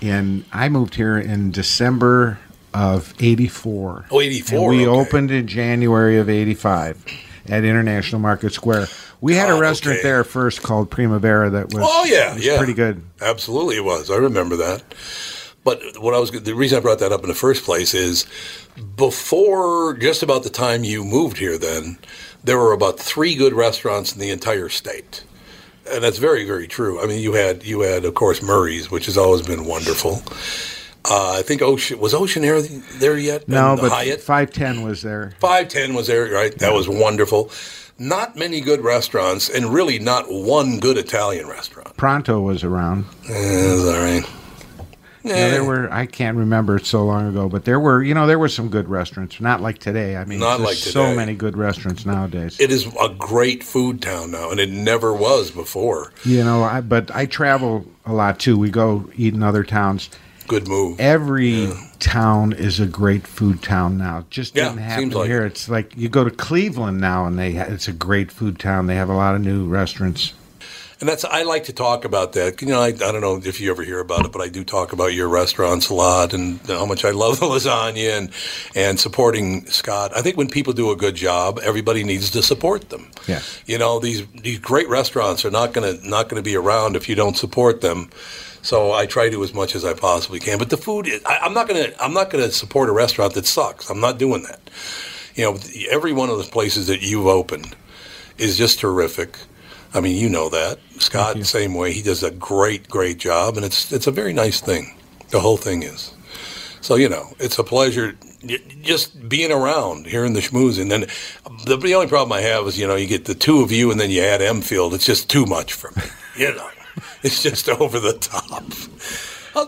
in. I moved here in December of '84. Oh, 84, And we okay. opened in January of '85 at International Market Square. We had a restaurant okay. there first called Primavera that was. Oh yeah, was yeah, pretty good. Absolutely, it was. I remember that. But what I was the reason I brought that up in the first place is before just about the time you moved here. Then there were about three good restaurants in the entire state, and that's very very true. I mean, you had you had of course Murray's, which has always been wonderful. Uh, I think Ocean was Oceanaire there yet? No, but Hyatt. 510 was there. Five Ten was there, right? That was wonderful. Not many good restaurants, and really not one good Italian restaurant. Pronto was around. It's all right. You know, there eh. were I can't remember it so long ago, but there were you know there were some good restaurants. Not like today. I mean, Not there's like so many good restaurants nowadays. It is a great food town now, and it never was before. You know, I, but I travel a lot too. We go eat in other towns. Good move. Every town is a great food town now. Just Yeah, didn't happen like here. It's like you go to Cleveland now, and they it's a great food town. They have a lot of new restaurants. And that's I like to talk about that. You know, I, I don't know if you ever hear about it, but I do talk about your restaurants a lot and how much I love the lasagna and and supporting Scott. I think when people do a good job, everybody needs to support them. Yeah. You know, these these great restaurants are not gonna not gonna be around if you don't support them. So I try to as much as I possibly can. But the food, I, I'm not gonna I'm not gonna support a restaurant that sucks. I'm not doing that. You know, every one of those places that you've opened is just terrific. I mean, you know that. Scott, same way. He does a great, great job, and it's it's a very nice thing. The whole thing is. So you know, it's a pleasure just being around, hearing the schmooze, and then the, the only problem I have is you know you get the two of you, and then you add Emfield. It's just too much for me. You know, it's just over the top.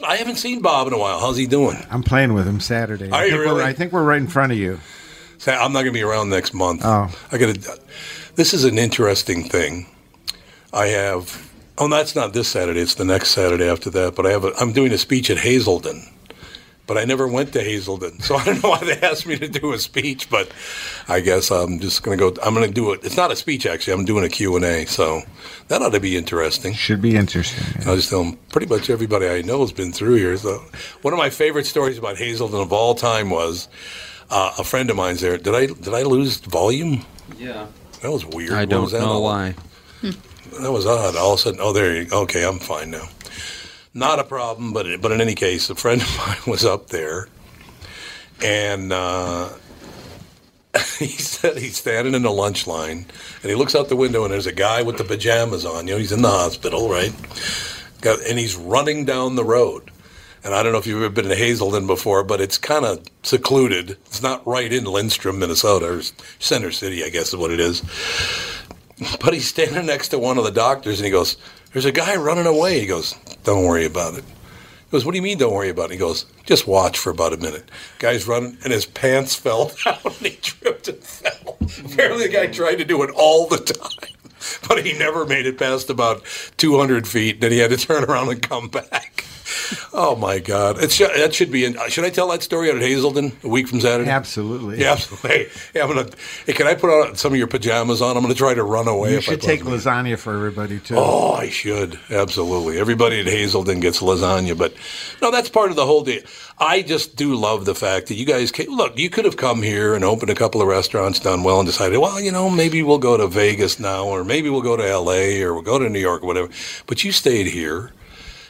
I haven't seen Bob in a while. How's he doing? I'm playing with him Saturday. Are I think we're- really? I think we're right in front of you. I'm not going to be around next month. Oh. I got to. This is an interesting thing. I have. Oh, that's not this Saturday. It's the next Saturday after that. But I have. A, I'm doing a speech at Hazelden. But I never went to Hazelden, so I don't know why they asked me to do a speech. But I guess I'm just going to go. I'm going to do it. It's not a speech actually. I'm doing a Q and A. So that ought to be interesting. Should be interesting. I'll just tell them pretty much everybody I know has been through here. So one of my favorite stories about Hazelden of all time was uh, a friend of mine's there. Did I did I lose volume? Yeah. That was weird. I What don't was that know all- why. That was odd. All of a sudden, oh, there you go. Okay, I'm fine now. Not a problem, but but in any case, a friend of mine was up there, and uh, he said he's standing in the lunch line, and he looks out the window, and there's a guy with the pajamas on. You know, he's in the hospital, right? Got, and he's running down the road. And I don't know if you've ever been to Hazelden before, but it's kind of secluded. It's not right in Lindstrom, Minnesota, or Center City, I guess is what it is. But he's standing next to one of the doctors, and he goes, "There's a guy running away." He goes, "Don't worry about it." He goes, "What do you mean, don't worry about it?" He goes, "Just watch for about a minute." Guy's running, and his pants fell down, and he tripped and fell. Apparently, the guy tried to do it all the time, but he never made it past about 200 feet. Then he had to turn around and come back. Oh my God! It should, that should be. In, uh, should I tell that story out at Hazelden a week from Saturday? Absolutely. Yeah, absolutely. Hey, I'm gonna. Hey, can I put on some of your pajamas on? I'm gonna try to run away. You if I should take lasagna for everybody too. Oh, I should absolutely. Everybody at Hazelden gets lasagna, but no, that's part of the whole deal. I just do love the fact that you guys came. Look, you could have come here and opened a couple of restaurants, done well, and decided, well, you know, maybe we'll go to Vegas now, or maybe we'll go to L.A. or we'll go to New York, or whatever. But you stayed here,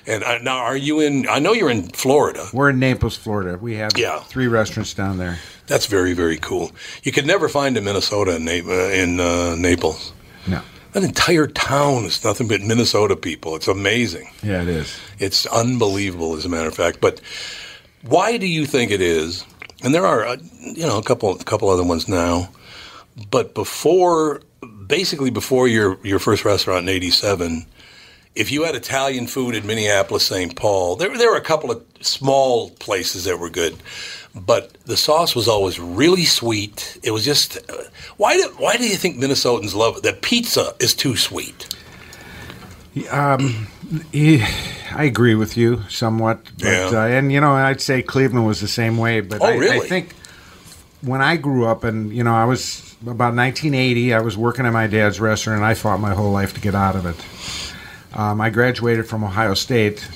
and uh, now are you in? I know you're in Florida. We're in Naples, Florida. We have Yeah. three restaurants down there. That's very, very cool. You could never find a Minnesota in, Na- uh, in uh, Naples. No. That entire town is nothing but Minnesota people. It's amazing. Yeah, it is. It's unbelievable, as a matter of fact. But why do you think it is? And there are, uh, you know, a couple, a couple other ones now. But before, basically before your your first restaurant in '87, if you had Italian food in Minneapolis, St. Paul, there there were a couple of small places that were good, but the sauce was always really sweet. It was just uh, why do why do you think Minnesotans love it? That pizza is too sweet. Um, I agree with you somewhat, but Yeah. uh, and you know I'd say Cleveland was the same way. But Oh, I, I think when I grew up, and you know I was about 1980, I was working at my dad's restaurant, and I fought my whole life to get out of it. Um, I graduated from Ohio State.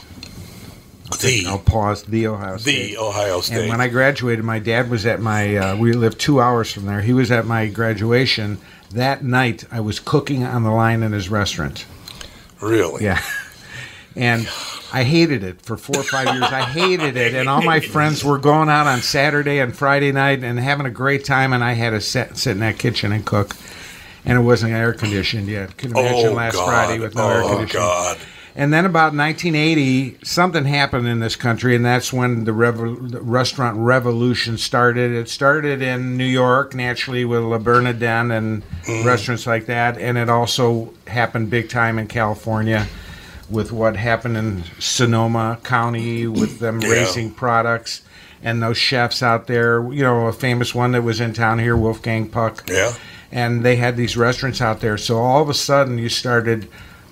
The I'll pause. The Ohio State. the Ohio State. And when I graduated, my dad was at my. Uh, we lived two hours from there. He was at my graduation that night. I was cooking on the line in his restaurant. really, Yeah. And I hated it for four or five years. I hated it. And all my friends were going out on Saturday and Friday night and having a great time. And I had to sit, sit in that kitchen and cook. And it wasn't air conditioned yet. Can imagine Oh, last God. Friday with no air Oh, conditioning? God. And then about 1980, something happened in this country, and that's when the, revo- the restaurant revolution started. It started in New York, naturally, with La Bernardin and Mm-hmm. restaurants like that, and it also happened big time in California with what happened in Sonoma County with them Yeah. raising products and those chefs out there. You know, a famous one that was in town here, Wolfgang Puck Yeah. And they had these restaurants out there. So all of a sudden, you started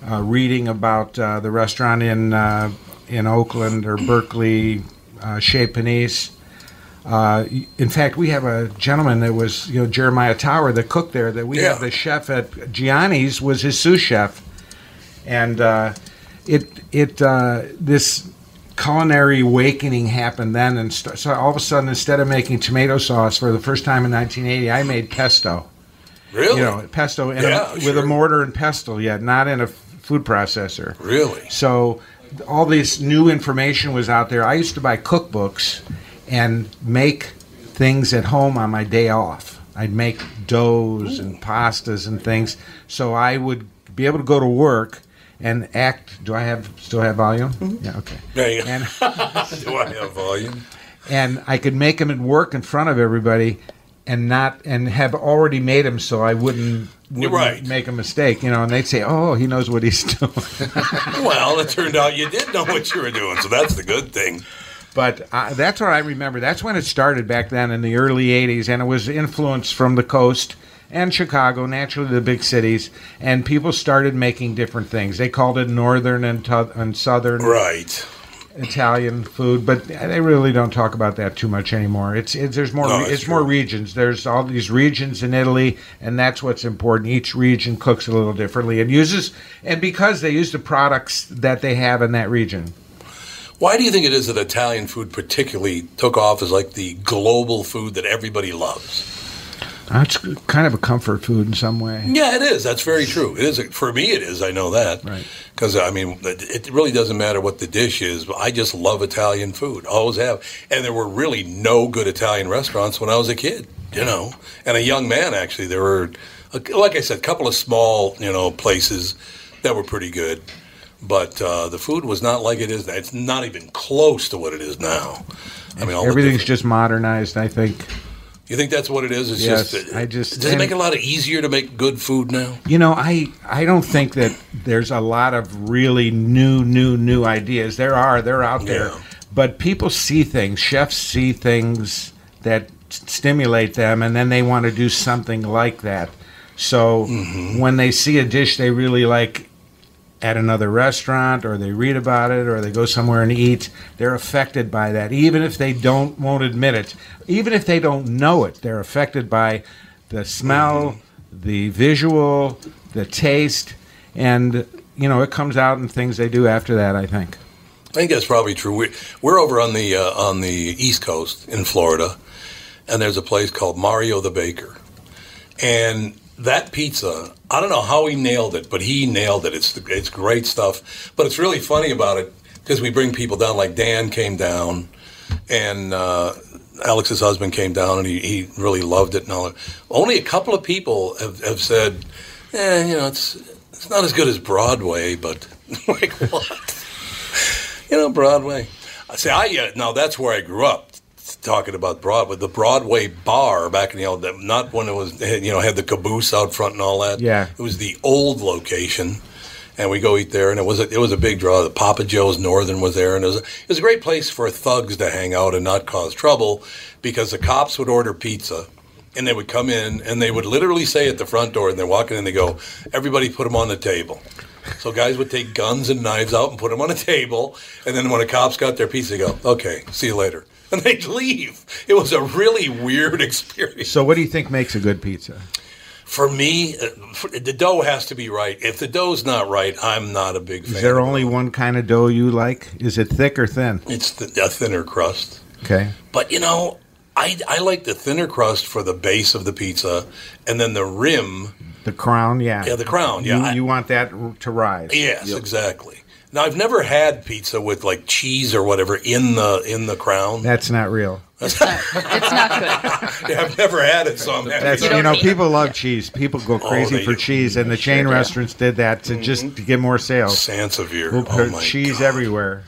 uh, reading about uh, the restaurant in uh, in Oakland or Berkeley, uh, Chez Panisse. Uh, in fact, we have a gentleman that was, you know, Jeremiah Tower, the cook there. That we have the chef at Gianni's was his sous chef, and uh, it it uh, this culinary awakening happened then, and st- so all of a sudden, instead of making tomato sauce for the first time in 1980, I made pesto. Really? You know, pesto in Yeah, a, with sure. a mortar and pestle, yet not in a food processor. Really? So all this new information was out there. I used to buy cookbooks and make things at home on my day off. I'd make doughs and pastas and things. So I would be able to go to work and act. Do I have still have volume? Mm-hmm. Yeah. Okay. There you go. And Do I have volume? and I could make them at work in front of everybody, and not and have already made them so I wouldn't, wouldn't Right. make a mistake. You know, and they'd say, "Oh, he knows what he's doing." well, it turned out you did know what you were doing, so that's the good thing. But uh, that's what I remember. That's when it started back then in the early 80s, and it was influenced from the coast and Chicago, naturally the big cities, and people started making different things. They called it northern and, to- and southern Right. Italian food, but they really don't talk about that too much anymore. It's, it's there's more No, it's, it's more regions. There's all these regions in Italy, and that's what's important. Each region cooks a little differently and uses and because they use the products that they have in that region. Why do you think it is that Italian food particularly took off as like the global food that everybody loves? It's kind of a comfort food in some way. Yeah, it is. That's very true. It is for me. It is. I know that. Right. Because I mean, it really doesn't matter what the dish is. But I just love Italian food. Always have. And there were really no good Italian restaurants when I was a kid. You know, and a young man actually. There were, like I said, a couple of small you know places that were pretty good. But uh, the food was not like it is now. It's not even close to what it is now. I mean, Everything's just modernized, I think. You think that's what it is? It's Yes, just I just- does it make it a lot easier to make good food now? You know, I I don't think that there's a lot of really new, new, new ideas. There are, they're out there, Yeah. but people see things. Chefs see things that stimulate them, and then they want to do something like that. So Mm-hmm. when they see a dish they really like at another restaurant, or they read about it, or they go somewhere and eat, they're affected by that, even if they don't won't admit it. Even if they don't know it, they're affected by the smell, the visual, the taste, and you know it comes out in things they do after that. I think. I think that's probably true. We're, we're over on the uh, on the East Coast in Florida, and there's a place called Mario the Baker, and that pizza. I don't know how he nailed it, but he nailed it. It's it's great stuff. But it's really funny about it because we bring people down. Like Dan came down, and uh, Alex's husband came down, and he, he really loved it. And all. Only a couple of people have, have said, "Eh, you know, it's it's not as good as Broadway." But like what? you know, Broadway. I say, I uh, now that's where I grew up. Talking about Broadway, the Broadway bar back in the old, not when it was, you know, had the caboose out front and all that. Yeah. it was the old location, and we go eat there, and it was a, it was a big draw. The Papa Joe's Northern was there, and it was a, it was a great place for thugs to hang out and not cause trouble, because the cops would order pizza, and they would come in, and they would literally say at the front door, and they're walking in, they go, "Everybody, put them on the table." So guys would take guns and knives out and put them on a table, and then when the cops got their pizza, they go, "Okay, see you later," and they'd leave. It was a really weird experience. So, what do you think makes a good pizza? For me, uh, the dough has to be right. If the dough's not right, I'm not a big fan. Is there only one kind of dough you like? Is it thick or thin? It's the, a thinner crust. Okay. But you know, I, I like the thinner crust for the base of the pizza, and then the rim. The crown, yeah. Yeah, the crown, yeah. You, I- you want that to rise. Yes, exactly. Now I've never had pizza with like cheese or whatever in the in the crown. That's not real. It's not good. Yeah, I've never had it, so I'm happy. That's you, know, people love cheese. People go Oh, crazy they for do. cheese, and the chain do. restaurants did that to just to get more sales. Sansevere. We'll Oh put my cheese everywhere.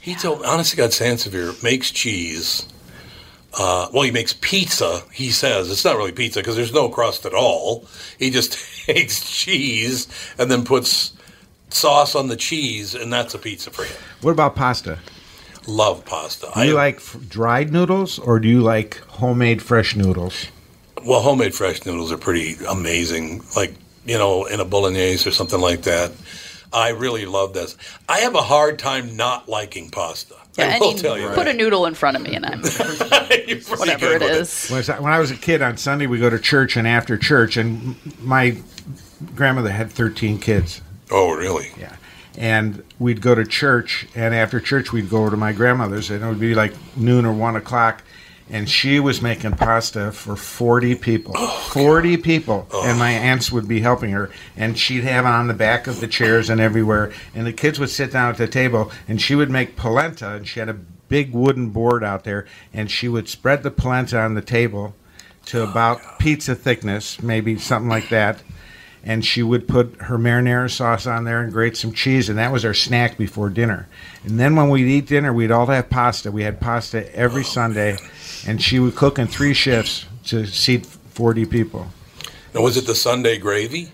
He told honestly, God Sansevere makes cheese. Uh, well, he makes pizza. He says it's not really pizza because there's no crust at all. He just takes cheese and then puts sauce on the cheese, and that's a pizza for him. What about pasta? Love pasta. Do you like f- dried noodles or do you like homemade fresh noodles? Well, homemade fresh noodles are pretty amazing. Like, you know, in a bolognese or something like that. I really love this. I have a hard time not liking pasta. Yeah, I will you tell you put that. a noodle in front of me, and I'm whatever it is. When I was- when I was a kid on Sunday, we go to church, and after church, and my grandmother had 13 kids. Oh, really? Yeah. And we'd go to church, and after church, we'd go over to my grandmother's, and it would be like noon or one o'clock. And she was making pasta for 40 people. 40 people. Oh. And my aunts would be helping her. And she'd have it on the back of the chairs and everywhere. And the kids would sit down at the table, and she would make polenta, and she had a big wooden board out there, and she would spread the polenta on the table to oh, about pizza thickness, maybe something like that. And she would put her marinara sauce on there and grate some cheese, and that was our snack before dinner. And then when we'd eat dinner, we'd all have pasta. We had pasta every oh. Sunday, and she would cook in three shifts to seat 40 people. Now, was it the Sunday gravy?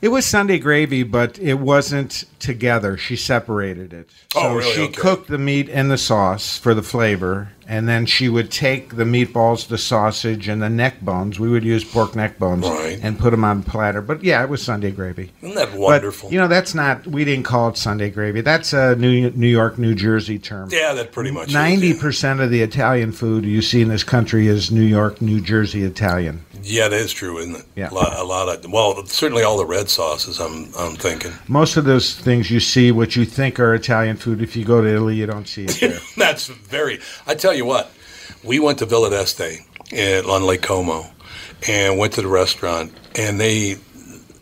It was Sunday gravy, but it wasn't together. She separated it. Oh, so Oh, really? she Okay. cooked the meat and the sauce for the flavor, and then she would take the meatballs, the sausage, and the neck bones. We would use pork neck bones Right. and put them on a platter. But yeah, it was Sunday gravy. Isn't that But, wonderful? you know, that's not. We didn't call it Sunday gravy. That's a New New York, New Jersey term. yeah, that pretty much. Ninety percent of the Italian food you see in this country is New York, New Jersey Italian. Yeah, that is true, isn't it? Yeah. A lot, a lot of well, certainly all the red sauces. I'm I'm thinking. Most of those things you see, what you think are Italian food, if you go to Italy, you don't see it. That's very. I tell you what, we went to Villa d'Este in, on Lake Como, and went to the restaurant, and they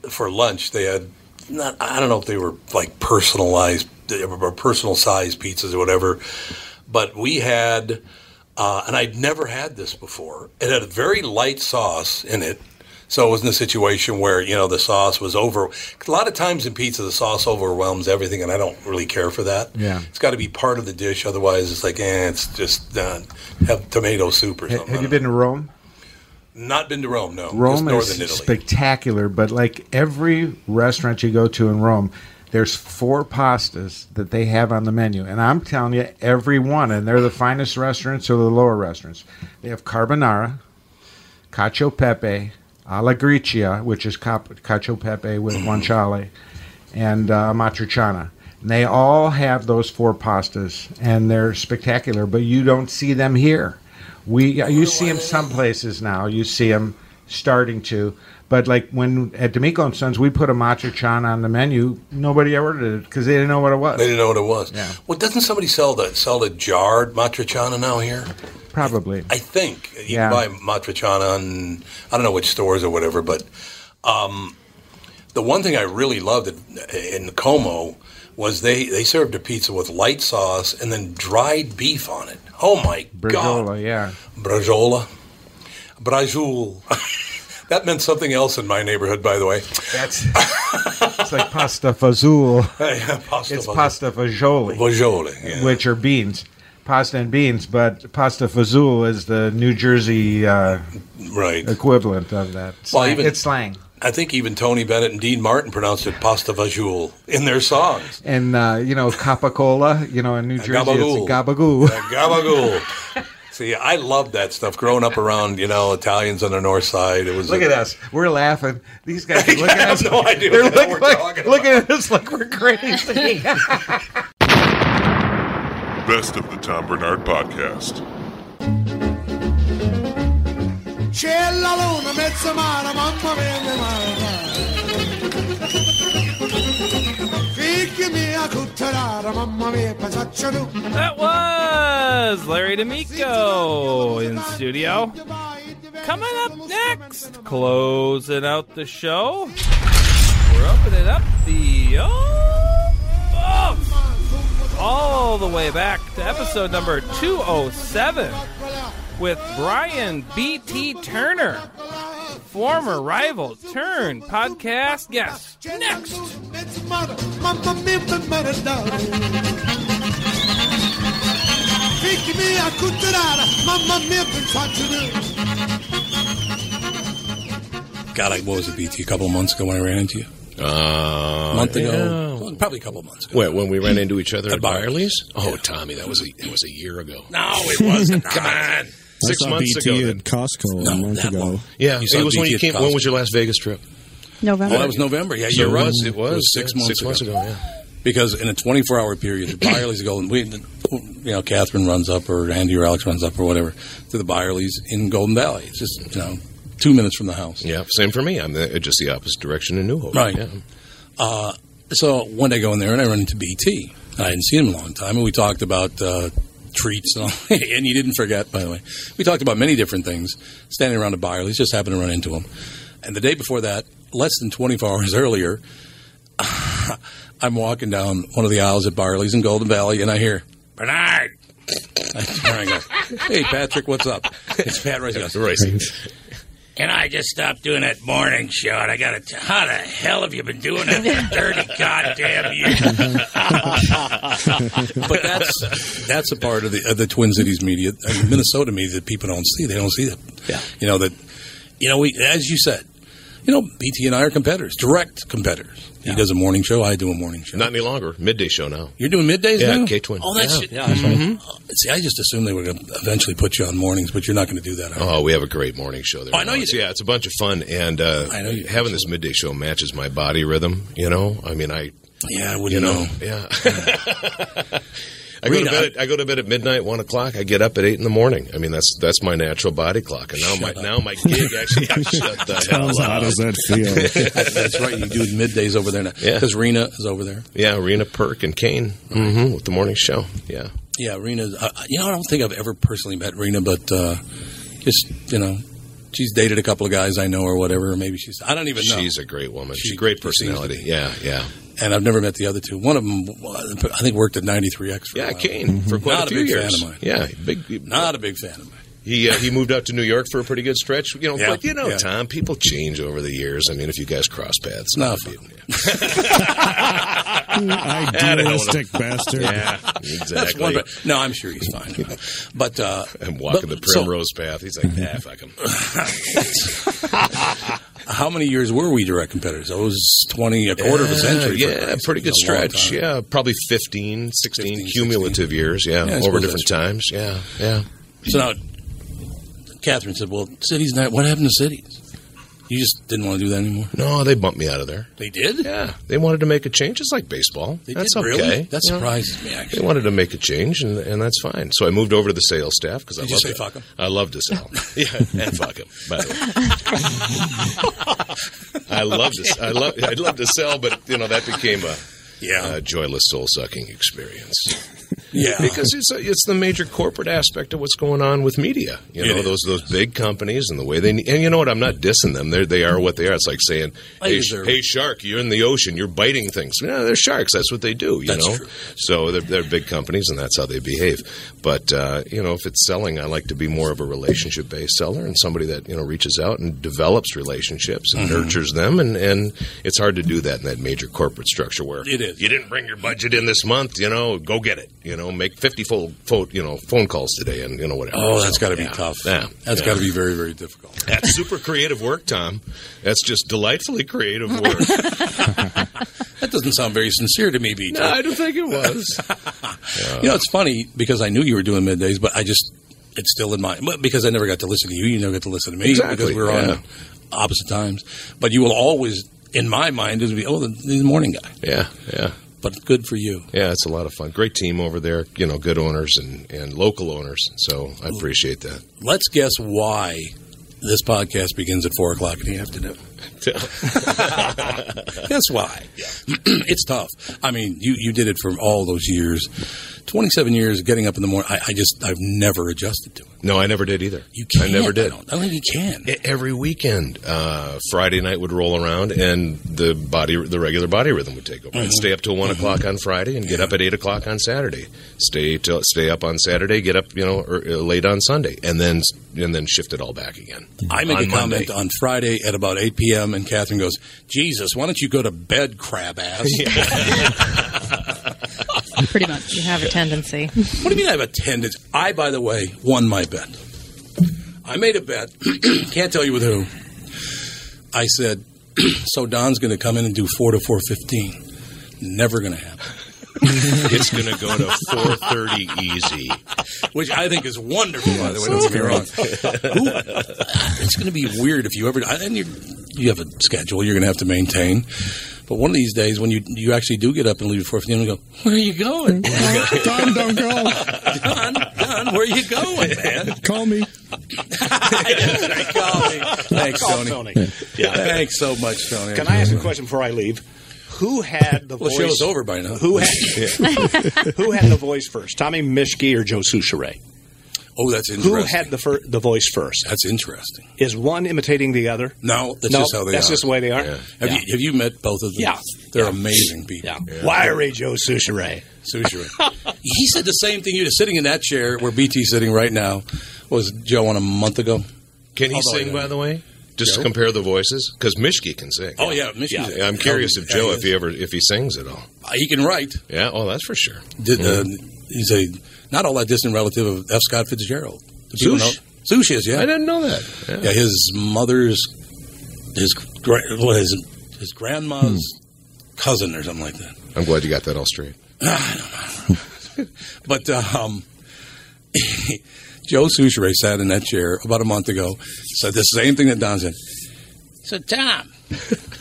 for lunch they had not. I don't know if they were like personalized personal size pizzas or whatever, but we had. Uh, and I'd never had this before. It had a very light sauce in it. So it wasn't a situation where, you know, the sauce was over. A lot of times in pizza, the sauce overwhelms everything, and I don't really care for that. Yeah. It's got to be part of the dish. Otherwise, it's like, eh, it's just uh, have tomato soup or something. Have you been to Rome? Not been to Rome, no. Just Rome northern is Italy. spectacular, but like every restaurant you go to in Rome, there's four pastas that they have on the menu, and I'm telling you, every one, and they're the finest restaurants or the lower restaurants. They have carbonara, cacio pepe, alla gricia, which is cap- cacio pepe with guanciale, and uh, matriciana. And they all have those four pastas, and they're spectacular. But you don't see them here. We you see them some places now. You see them starting to, but like when at D'Amico and Sons, we put a matriciana on the menu. Nobody ordered it because they didn't know what it was. They didn't know what it was. Yeah. Well, doesn't somebody sell the sell the jarred matriciana now here? Probably. I think you Yeah. can buy matriciana in I don't know which stores or whatever, but um, the one thing I really loved in, in Como was they, they served a pizza with light sauce and then dried beef on it. Oh my god, Brajola, yeah. brajola, brajul. that meant something else in my neighborhood, by the way. That's it's like pasta fazool. Yeah, pasta it's fazool. pasta fagioli. Fagioli, yeah. which are beans, pasta and beans. But pasta fazool is the New Jersey uh, right equivalent of that. Well, Slang. even- it's slang. I think even Tony Bennett and Dean Martin pronounced it pasta fagioli in their songs. And uh, you know, Capicola, you know, in New Jersey, Gabagool. it's gabagoo. Gabagool. See, I loved that stuff. Growing up around, you know, Italians on the north side, it was. Look at us. We're laughing. These guys are looking at us. have no idea They're what the look- we're like- talking looking at us like we're crazy. Best of the Tom Barnard Podcast. C'è la luna, mezza mare, mamma mia, mia mare. That was Larry D'Amico in studio. Coming up next, closing out the show, we're opening up the oh, all the way back to episode number 207 with Brian B.T. Turner, former rival turn podcast guest. Next. Mamma mia, mia mare, Figli mia, cutterara, mamma mia, pasaccia tu. God, I, what was it, BT? A couple of months ago when I ran into you? Uh, a month ago? yeah. Well, probably a couple of months ago. Wait, when we ran into each other At at Byerly's? Byerly's? Oh, Tommy, that was a that was a year ago. No, it wasn't. Come on, I six saw months BT ago. at Costco No, a month ago. long. Yeah, You it was when you at came. When was your last Vegas trip? November. Oh, that was November. Yeah, So you're it was- it was, six yeah, months six ago. months ago, yeah. Because in a 24 hour period, the Byerly's go and we, you know, Catherine runs up or Andy or Alex runs up or whatever to the Byerly's in Golden Valley. It's just you know two minutes from the house. Yeah, same for me. I'm the, just the opposite direction in New Hope. Right. Yeah. Uh, so one day I go in there and I run into BT. I hadn't seen him in a long time, and we talked about uh, treats and and he didn't forget, by the way. We talked about many different things. Standing around a Byerly's, just happened to run into him. And the day before that, less than 24 hours earlier, I'm walking down one of the aisles at Byerly's in Golden Valley, and I hear Barnard. I go, hey, Patrick, what's up? It's Pat Rice. Rice. And I just stopped doing that morning show, and I got to. How the hell have you been doing it for thirty goddamn years? but that's that's a part of the of the Twin Cities media, I mean, Minnesota media that people don't see. They don't see that. Yeah. You know that. You know, we as you said, you know, BT and I are competitors, direct competitors. He does a morning show. I do a morning show. Not any longer. Midday show now. You're doing middays Yeah, now? K Twin. Oh, that's Yeah. yeah. Yeah, that's right. Mhm. See, I just assumed they were going to eventually put you on mornings, but you're not going to do that. are you? Oh, we have a great morning show there. Oh, I know you It's- Yeah, it's a bunch of fun, and uh, I know you having this midday show matches my body rhythm. You know, I mean, I Yeah, I you wouldn't know, know. yeah. I go to bed. At, I go to bed at midnight, one o'clock. I get up at eight in the morning. I mean, that's that's my natural body clock. And now my now my gig actually shut the hell How up. does that feel? that's right. You do middays over there now. Yeah. Because Rena is over there. Yeah, Rena Perk and Kane hmm with the morning show. Yeah, Yeah, Rena. Uh, you know, I don't think I've ever personally met Rena, but uh, just you know, she's dated a couple of guys I know or whatever. Or maybe she's. I don't even know. she's a great woman. She's a great she personality. Yeah, yeah, and I've never met the other two. One of them, I think, worked at 93X. For yeah. Kane for mm-hmm. quite Not a few big years. fan of mine. Yeah, big. Not a big fan of mine. He uh, he moved out to New York for a pretty good stretch. You know, Yeah, but you know, yeah. Tom, people change over the years. I mean, if you guys cross paths, No, not fuck Idealistic bastard. Yeah, exactly. one. No, I'm sure he's fine. But uh, I'm walking but- the so- primrose path. He's like, nah, fuck him. How many years were we direct competitors? It was 20, a quarter of a century. Yeah, Christ's pretty good. A stretch. Yeah, probably 15, 16 15, cumulative years. Yeah, Yeah, over different that's times. Yeah, yeah. So now, Catherine said, "Well, cities not. What happened to cities? You just didn't want to do that anymore. No, they bumped me out of there. They did. Yeah, they wanted to make a change. It's like baseball. They that's did okay. really. That You know, surprises me. Actually, They wanted to make a change, and, and that's fine. So I moved over to the sales staff because I love say to, fuck 'em? I love to sell. yeah, and fuck them. By the way, I love to. I love. I'd love to sell, but you know that became a yeah, joyless soul sucking experience. Yeah. because it's a, it's the major corporate aspect of what's going on with media. You It know is. those those big companies and the way they and you know what I'm not dissing them. They they are what they are. It's like saying, hey, deserve hey shark, you're in the ocean, you're biting things. No, they're sharks. That's what they do. You That's know. true. So they're, they're big companies and that's how they behave. But uh, you know, if it's selling, I like to be more of a relationship based seller and somebody that you know reaches out and develops relationships and Mhm. nurtures them. And and it's hard to do that in that major corporate structure where It is. you didn't bring your budget in this month, you know, go get it. You know, make 50 full, phone, you know, phone calls today and, you know, whatever. Oh, that's So, got to be tough. Yeah. That's Yeah. got to be very, very difficult. That's super creative work, Tom. That's just delightfully creative work. That doesn't sound very sincere to me, BT. no, I don't think it was. You know, it's funny because I knew you were doing middays, but I just it's still in my but because I never got to listen to you. You never got to listen to me Exactly, because we were yeah. on opposite times. But you will always, in my mind, is be oh the, the morning guy. Yeah, yeah. But good for you. Yeah, it's a lot of fun. Great team over there, you know, good owners and, and local owners. So I appreciate that. Let's guess why this podcast begins at four o'clock in the afternoon. Guess why? it's tough. I mean, you, you did it for all those years. 27 years getting up in the morning. I, I just, I've never adjusted to it. No, I never did either. You can't. I never did. I don't, I don't think you can. Every weekend, uh, Friday night would roll around, and the body, the regular body rhythm would take over. I'd Mhm. stay up till one o'clock on Friday, and get up at eight o'clock on Saturday. Stay till stay up on Saturday, get up, you know, er, uh, late on Sunday, and then and then shift it all back again. I make on a comment Monday. on Friday at about 8 p.m., and Catherine goes, Jesus, why don't you go to bed, crab ass? Pretty much. You have a tendency. What do you mean I have a tendency? I, by the way, won my bet. I made a bet. Can't tell you with who. I said, so Don's going to come in and do 4 to 4.15. Never going to happen. it's going to go to four thirty easy. Which I think is wonderful, by the way. Don't get me wrong. Who, it's going to be weird if you ever. And you, you have a schedule you're going to have to maintain. But one of these days, when you you actually do get up and leave at four fifteen, and go, where are you going? Don, don't go. Don, Don, where are you going, man? Call me. Call me. Thanks, Call Tony. Tony. Yeah. Thanks so much, Tony. Can I ask a question before I leave? Who had the Well, the voice? show's over by now. Who had who had the voice first? Tommy Mischke or Joe Soucheray? Oh, that's interesting. Who had the fir- the voice first? That's interesting. Is one imitating the other? No, that's No, just how they are. that's are. just the way they are. Have Yeah. you have you met both of them? Yeah. They're amazing people. Yeah. Wiry Joe Soucheray. Soucheray. he said the same thing. You sitting in that chair where BT's sitting right now was Joe on a month ago. Can he Although, sing, by the way? Just Joe? to compare the voices, because Mischke can sing. Oh yeah, Mischke. Yeah, I'm curious if Joe, if he ever, if he sings at all. He can write. Yeah, oh, that's for sure. Did, uh, Mhm. he's a not all that distant relative of F. Scott Fitzgerald. Do people Souche? know? Souche is, yeah. I didn't know that. Yeah. Yeah. his mother's, his gra- what is it? His grandma's cousin or something like that. I'm glad you got that all straight. But um, Joe Soucheray sat in that chair about a month ago, said the same thing that Don said. So, Tom,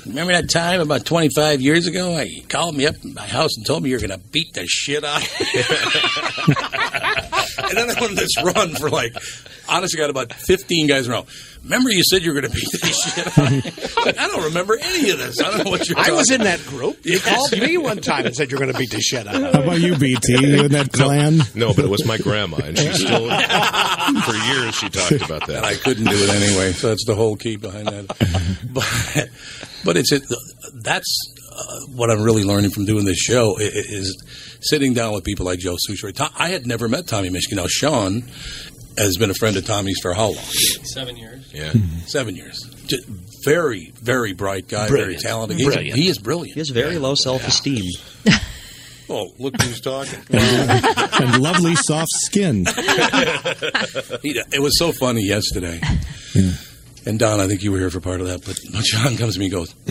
remember that time about 25 years ago? I called me up in my house and told me you were going to beat the shit out of me. and then I went on this run for like, honestly, got about 15 guys in a row. Remember you said you were going to beat the shit out of me? I don't remember any of this. I don't know what you're I was in that group. You called me one time and said you're going to beat the shit out of How me. about you, BT? You in that clan? No, but it was my grandma, and she still, for years, she talked about that. And I couldn't do it anyway. So that's the whole key behind that. but, but it's it, that's uh, what I'm really learning from doing this show i- i- is sitting down with people like Joe Soucheray. I had never met Tommy Mischke. Now Sean has been a friend of Tommy's for how long? Seven years. Yeah. Hmm. Seven years. Just very, very bright guy, Brilliant. very talented. He's- Brilliant. He is brilliant. He has very low self esteem. Oh, look who's talking. and lovely soft skin. It was so funny yesterday. And Don, I think you were here for part of that. But, but John comes to me and goes,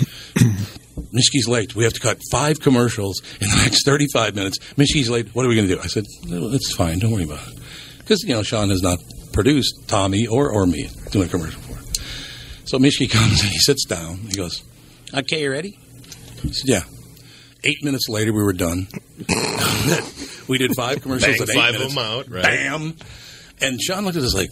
Mischke's late. We have to cut five commercials in the next 35 minutes. Mischke's late. What are we going to do? I said, no, it's fine. Don't worry about it. Because, you know, Sean has not produced Tommy or, or me doing a commercial for him. So Mischke comes and he sits down. He goes, okay, you ready? I said, yeah. Eight minutes later, we were done. we did five commercials Bang in eight five of minutes. them out, right? Bam. And Sean looked at us like,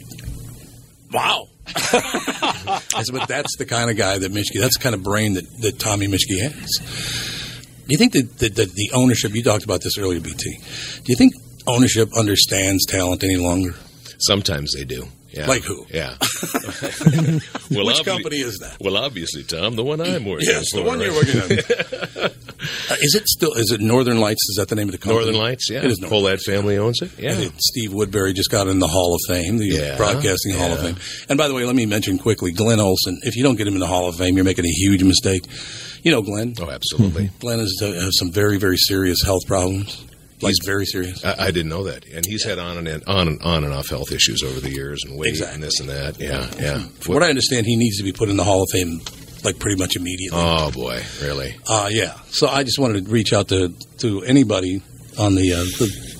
wow. I said, but that's the kind of guy that Mischke, that's the kind of brain that, that Tommy Mischke has. Do you think that, that, that the ownership, you talked about this earlier, BT, do you think ownership understands talent any longer? Sometimes they do. Yeah. Like who? Yeah. Which obvi- company is that? Well, obviously, Tom, the one I'm working Yes, for. the one you're working on. Uh, is it still, is it Northern Lights? Is that the name of the company? Northern Lights, yeah. It is Northern Pohlad family owns it. Yeah. And it- Steve Woodbury just got in the Hall of Fame, the Yeah, Broadcasting Hall of. Fame. And by the way, let me mention quickly Glenn Olson. If you don't get him in the Hall of Fame, you're making a huge mistake. You know Glenn. Oh, absolutely. Glenn has, uh, has some very, very serious health problems. He's very serious. I, I didn't know that, and he's had on and on and on and off health issues over the years, and weight Exactly. and this and that. Yeah, yeah. From what I understand, he needs to be put in the Hall of Fame like pretty much immediately. Oh boy, really? Uh, yeah. So I just wanted to reach out to, to anybody on the, uh, the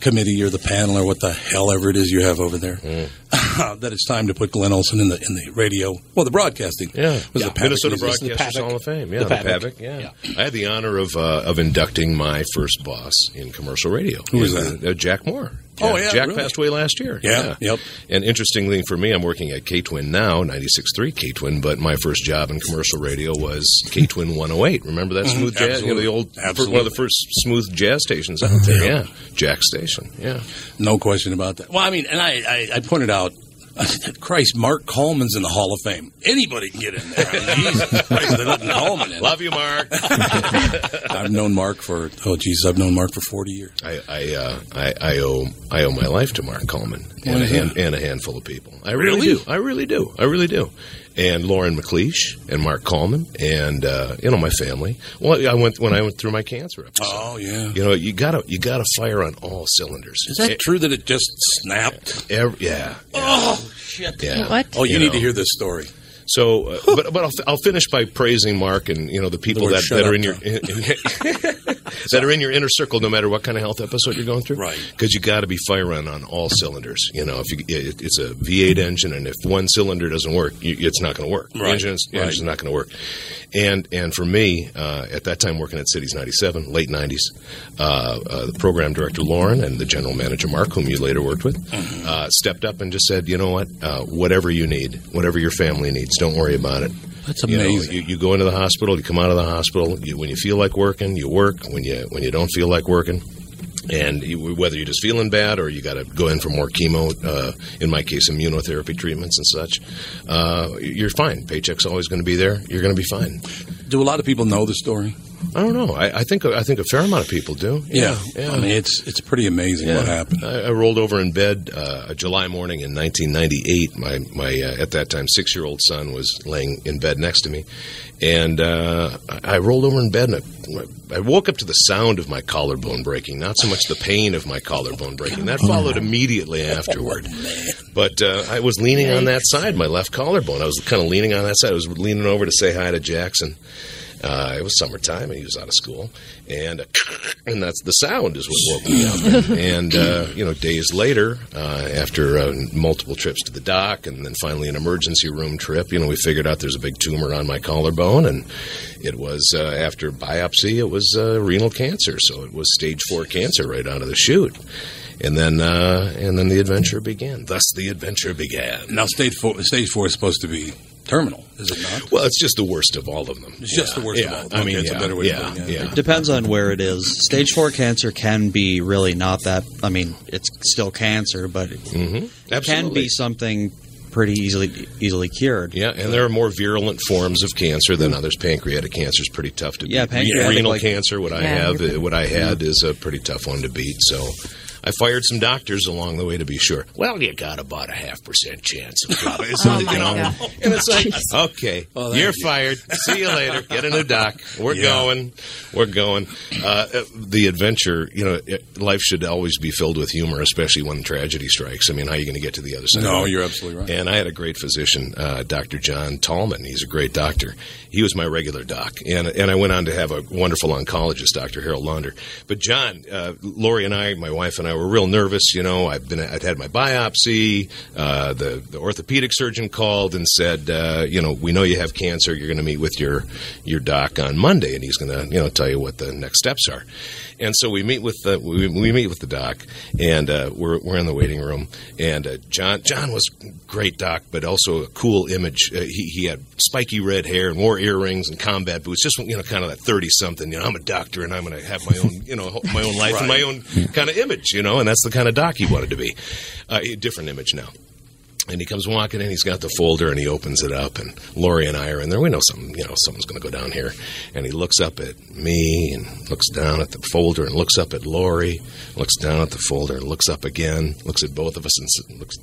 committee or the panel or what the hell ever it is you have over there that it's time to put Glenn Olson in the in the radio. Well, the broadcasting. Yeah, Was yeah. the Pavek Minnesota Museum. Broadcasters The Hall of Fame. Yeah, The the Pavek. Pavek. Yeah. I had the honor of uh, of inducting my first boss in commercial radio. Who was that? Uh, Jack Moore. Oh, yeah, Jack really? passed away last year. Yeah, yep. And interestingly for me, I'm working at K Twin now, 96.3 K Twin, but my first job in commercial radio was K Twin 108. Remember that Mhm, smooth jazz? You know, the absolutely. old, Absolutely. one of the first smooth jazz stations out there. Yeah. Jack Station. Yeah. No question about that. Well, I mean, and I, I, I pointed out, Christ, Mark Coleman's in the Hall of Fame. Anybody can get in there. I mean, Jesus Christ, they're letting Coleman in. Love you, Mark. I've known Mark for, oh, Jesus, I've known Mark for 40 years. I I, uh, I I owe I owe my life to Mark Coleman Why and a, hand, and a handful of people. I really, Really? do. I really do. I really do. And Lauren MacLeash and Mark Coleman and uh, you know my family. Well, I went when I went through my cancer episode. Oh, yeah. You know you gotta you gotta fire on all cylinders. Is that Eh, true that it just snapped? ev- yeah. Oh, shit. Yeah. What? Oh, you, You need know. to hear this story. So, uh, but but I'll, I'll finish by praising Mark and you know the people word that, that are in your that are in your inner circle, no matter what kind of health episode you're going through. Right. Because you got to be firing on all cylinders. You know, if you, it, it's a V8 engine, and if one cylinder doesn't work, you, it's not going to work. Right, Engine's, right. engine's not going to work. And and for me, uh, at that time working at Cities 97, late 90s, uh, uh, the program director Lauren and the general manager Mark, whom you later worked with, Mm-hmm. uh, stepped up and just said, you know what, uh, whatever you need, whatever your family needs, don't worry about it. That's You know, amazing. you, you go into the hospital, you come out of the hospital. You, when you feel like working, you work. When you when you don't feel like working, and you, whether you're just feeling bad or you got to go in for more chemo, uh, in my case, immunotherapy treatments and such, uh, you're fine. Paycheck's always going to be there. You're going to be fine. Do a lot of people know the story? I don't know. I, I think I think a fair amount of people do. Yeah, I mean it's it's pretty amazing what happened. I, I rolled over in bed uh, a July morning in 1998. My my uh, at that time six year old son was laying in bed next to me, and uh, I I rolled over in bed and I, I woke up to the sound of my collarbone breaking, not so much the pain of my collarbone breaking. That followed immediately afterward. But uh, I was leaning on that side, my left collarbone. I was kind of leaning on that side. I was leaning over to say hi to Jackson. Uh, it was summertime, and he was out of school, and uh, and that's the sound is what woke me up. And, uh, you know, days later, uh, after uh, multiple trips to the doc, and then finally an emergency room trip, you know, we figured out there's a big tumor on my collarbone, and it was uh, after biopsy, it was uh, renal cancer, so it was stage four cancer right out of the chute. And then, uh, and then the adventure began. Thus, the adventure began. Now, stage four, stage four is supposed to be terminal, is it not? Well, it's just the worst of all of them. It's just the worst yeah. of all. of them. I mean, Okay, it's yeah, a better way yeah, to put it. yeah. It depends on where it is. Stage four cancer can be really not that. I mean, it's still cancer, but it, Mm-hmm. it can be something pretty easily easily cured. Yeah, and there are more virulent forms of cancer than others. Pancreatic cancer is pretty tough to beat. Yeah, pancreatic, renal like- cancer. What I have, what I had, is a pretty tough one to beat. So. I fired some doctors along the way to be sure. Well, you got about a half percent chance of dropping. Oh, you know, God. and it's like, Jeez. okay, Well, you're you- fired. See you later. Get a new doc. We're Yeah. going. We're going. Uh, uh, the adventure, you know, it, life should always be filled with humor, especially when tragedy strikes. I mean, how are you going to get to the other side? No, you're absolutely right. And I had a great physician, uh, Dr. John Tallman. He's a great doctor. He was my regular doc, and and I went on to have a wonderful oncologist, Dr. Harold Launder. But John, uh, Lori, and I, my wife and I, were real nervous. You know, I've been, I'd had my biopsy. Uh, the the orthopedic surgeon called and said, uh, you know, we know you have cancer. You're going to meet with your your doc on Monday, and he's going to, you know, tell you what the next steps are. And so we meet with the we, we meet with the doc, and uh, we're we're in the waiting room. And uh, John John was great doc, but also a cool image. Uh, he he had spiky red hair and wore earrings and combat boots. Just you know, kind of that thirty something. You know, I'm a doctor, and I'm going to have my own you know my own life and my own kind of image. You know, and that's the kind of doc he wanted to be. Uh, a different image now. And he comes walking in. He's got the folder, and he opens it up. And Lori and I are in there. We know something. You know, someone's going to go down here. And he looks up at me, and looks down at the folder, and looks up at Lori. Looks down at the folder, and looks up again. Looks at both of us, and looks,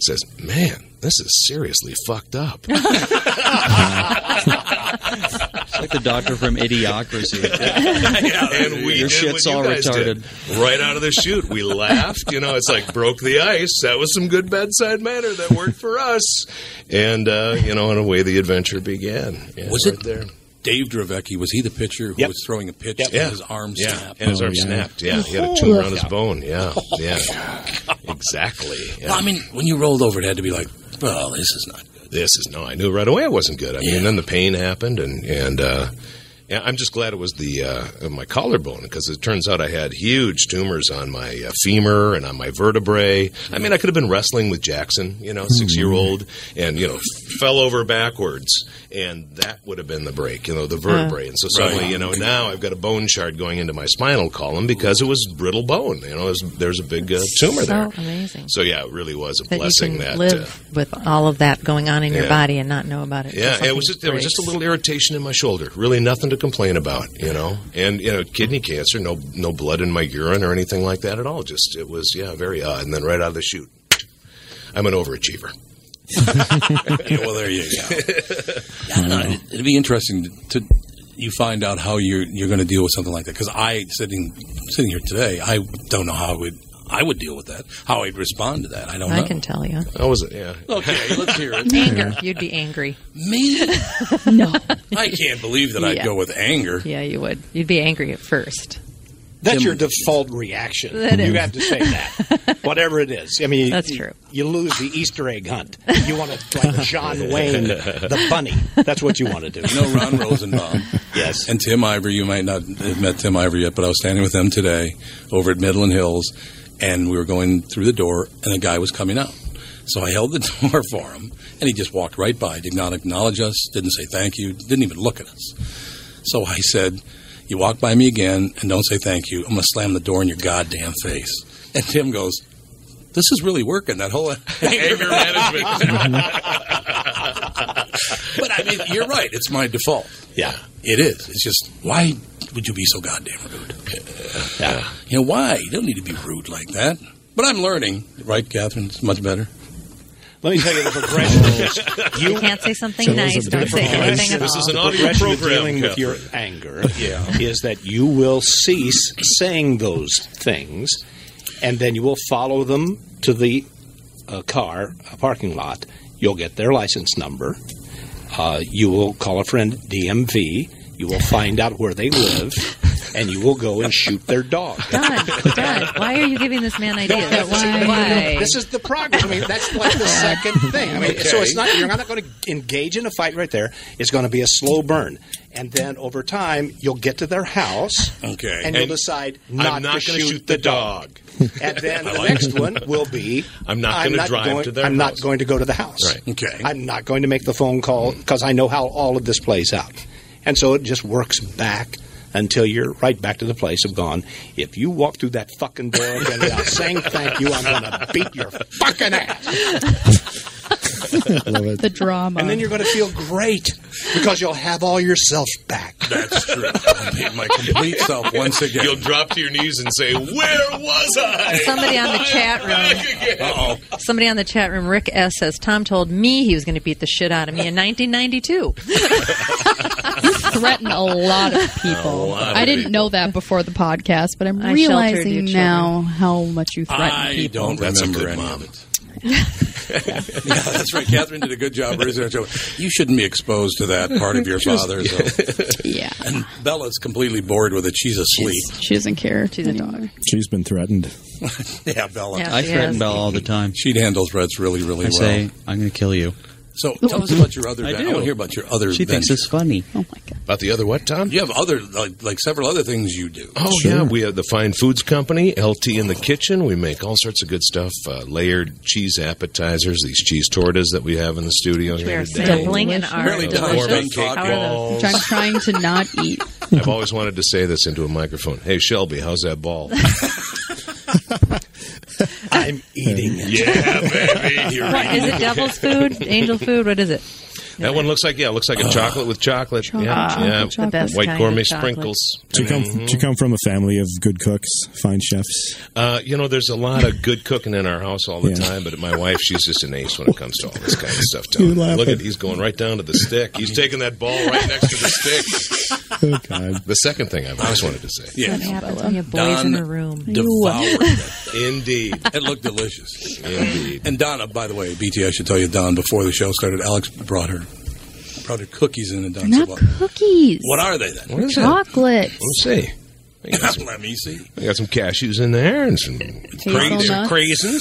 says, "Man, this is seriously fucked up." It's like the doctor from Idiocracy. and we Your did shit's what you all guys did. retarded. Right out of the chute, we laughed. You know, it's like broke the ice. That was some good bedside manner that worked for us. And uh, you know, in a way, the adventure began. Yeah, Was right it there? Dave Dravecky? Was he the pitcher who Yep. was throwing a pitch Yep. and Yeah. his arm Yeah, snapped? and his arm snapped. Yeah, he had a tumor on his bone. Yeah, yeah, exactly. Yeah. Well, I mean, when you rolled over, it had to be like, well, this is not good. This is no. I knew right away it wasn't good. I mean, then the pain happened, and and uh, yeah, I'm just glad it was the uh, my collarbone because it turns out I had huge tumors on my uh, femur and on my vertebrae. I mean, I could have been wrestling with Jackson, you know, six year old, and you know, fell over backwards, and that would have been the break, you know, the vertebrae. and so suddenly, Right. you know, now I've got a bone shard going into my spinal column because it was brittle bone. You know, there's, there's a big uh, tumor So there. amazing. So yeah, it really was a that you blessing can that. live uh, with all of that going on in your body and not know about it. yeah, it was just there was just a little irritation in my shoulder. Really, nothing to complain about, you know. And you know, kidney cancer, no no blood in my urine or anything like that at all. Just it was yeah, very odd. And then right out of the chute, I'm an overachiever. Yeah, well, there you go. Yeah, it- it'd be interesting to, to you find out how you're you're going to deal with something like that. Because I sitting sitting here today, I don't know how I would I would deal with that. How I'd respond to that, I don't I know. I can tell you. That was it. Yeah. Okay, let's hear it. Anger. You'd be angry. Me? no. I can't believe that I'd Yeah. go with anger. Yeah, you would. You'd be angry at first. That's your default reaction. That you is. have to say that, whatever it is. I mean, That's you, true. You lose the Easter egg hunt. You want to like John Wayne, the bunny. That's what you want to do. You know Ron Rosenbaum. yes. And Tim Ivory, you might not have met Tim Ivory yet, but I was standing with them today over at Midland Hills, and we were going through the door, and a guy was coming out. So I held the door for him, and he just walked right by, did not acknowledge us, didn't say thank you, didn't even look at us. So I said, You walk by me again and don't say thank you, I'm going to slam the door in your goddamn face. And Tim goes, This is really working, that whole anger management. but I mean, you're right. It's my default. Yeah. It is. It's just why would you be so goddamn rude? Yeah. You know why? You don't need to be rude like that. But I'm learning, right, Catherine? It's much better. Let me tell you the progression is You can't say something nice. Don't say anything at all. the progression of dealing with your anger yeah. is that you will cease saying those things, and then you will follow them to the uh, car a parking lot. You'll get their license number. Uh, you will call a friend DMV. You will find out where they live, and you will go and shoot their dog. Don, Don, why are you giving this man ideas? Why? This is the progress. I mean, that's like the second thing. I mean, so it's not you're not going to engage in a fight right there. It's going to be a slow burn, and then over time you'll get to their house, Okay. and you'll And decide not, not to shoot, shoot the the dog. and then the next one will be I'm not gonna drive going, to their house. I'm not going to go to the house. Right. Okay. I'm not going to make the phone call because I know how all of this plays out. And so it just works back until you're right back to the place of gone. If you walk through that fucking door again without saying thank you, I'm going to beat your fucking ass. The drama. And then you're going to feel great because you'll have all yourself back. That's true. I made my complete self once again. You'll drop to your knees and say, "Where was I?" Somebody on the chat room. Uh-oh. Somebody on the chat room, Rick S says Tom told me he was going to beat the shit out of me in 1992. you threaten a lot of people. lot of I didn't people. know that before the podcast, but I'm I realizing now how much you threaten I people. don't remember any of it. yeah, that's right. Catherine did a good job raising her. You shouldn't be exposed to that part of your Just- father. So. yeah. And Bella's completely bored with it. She's asleep. She doesn't care. She's a dog. She's been threatened. yeah, Bella. I threaten Bella all the time. She'd handle threats really, really well. I say, I'm going to kill you. So tell us about your other. I I, do. want to hear about your other. She thinks venture. it's funny. Oh my god! About the other what, Tom? You have other like, like several other things you do. Oh yeah, we have the Fine Foods Company, LT in the kitchen. We make all sorts of good stuff, uh, layered cheese appetizers, these cheese tortas that we have in the studio We here are today. sampling and are Apparently delicious. done cake How are those? balls. Which I'm trying to not eat. I've always wanted to say this into a microphone. Hey Shelby, how's that ball? I'm eating it. yeah, baby. You're What, is it devil's food? Angel food? What is it? That one looks like yeah, looks like a chocolate with chocolate. Chocolate, yeah, chocolate, yeah. chocolate. The best White kind gourmet of chocolate. sprinkles. Do you come? Mhm. Do you come from a family of good cooks, fine chefs? Uh, you know, there's a lot of good cooking in our house all the Yeah. time, but my wife, she's just an ace when it comes to all this kind of stuff. You Tony. Look at- at he's going right down to the stick. He's taking that ball right next to the stick. Oh God! The second thing I've always wanted to say. Yeah. What happens when you have boys in Don a room? devoured it. Indeed. It looked delicious. Indeed. And Donna, by the way, BT, I should tell you, Don, before the show started, Alex brought her brought her cookies in, and Don They're not well, cookies. "What are they then?" What is? Chocolate. Let's see. I got, some, Let me see. I got some cashews in there and some Hazelnuts. craisins.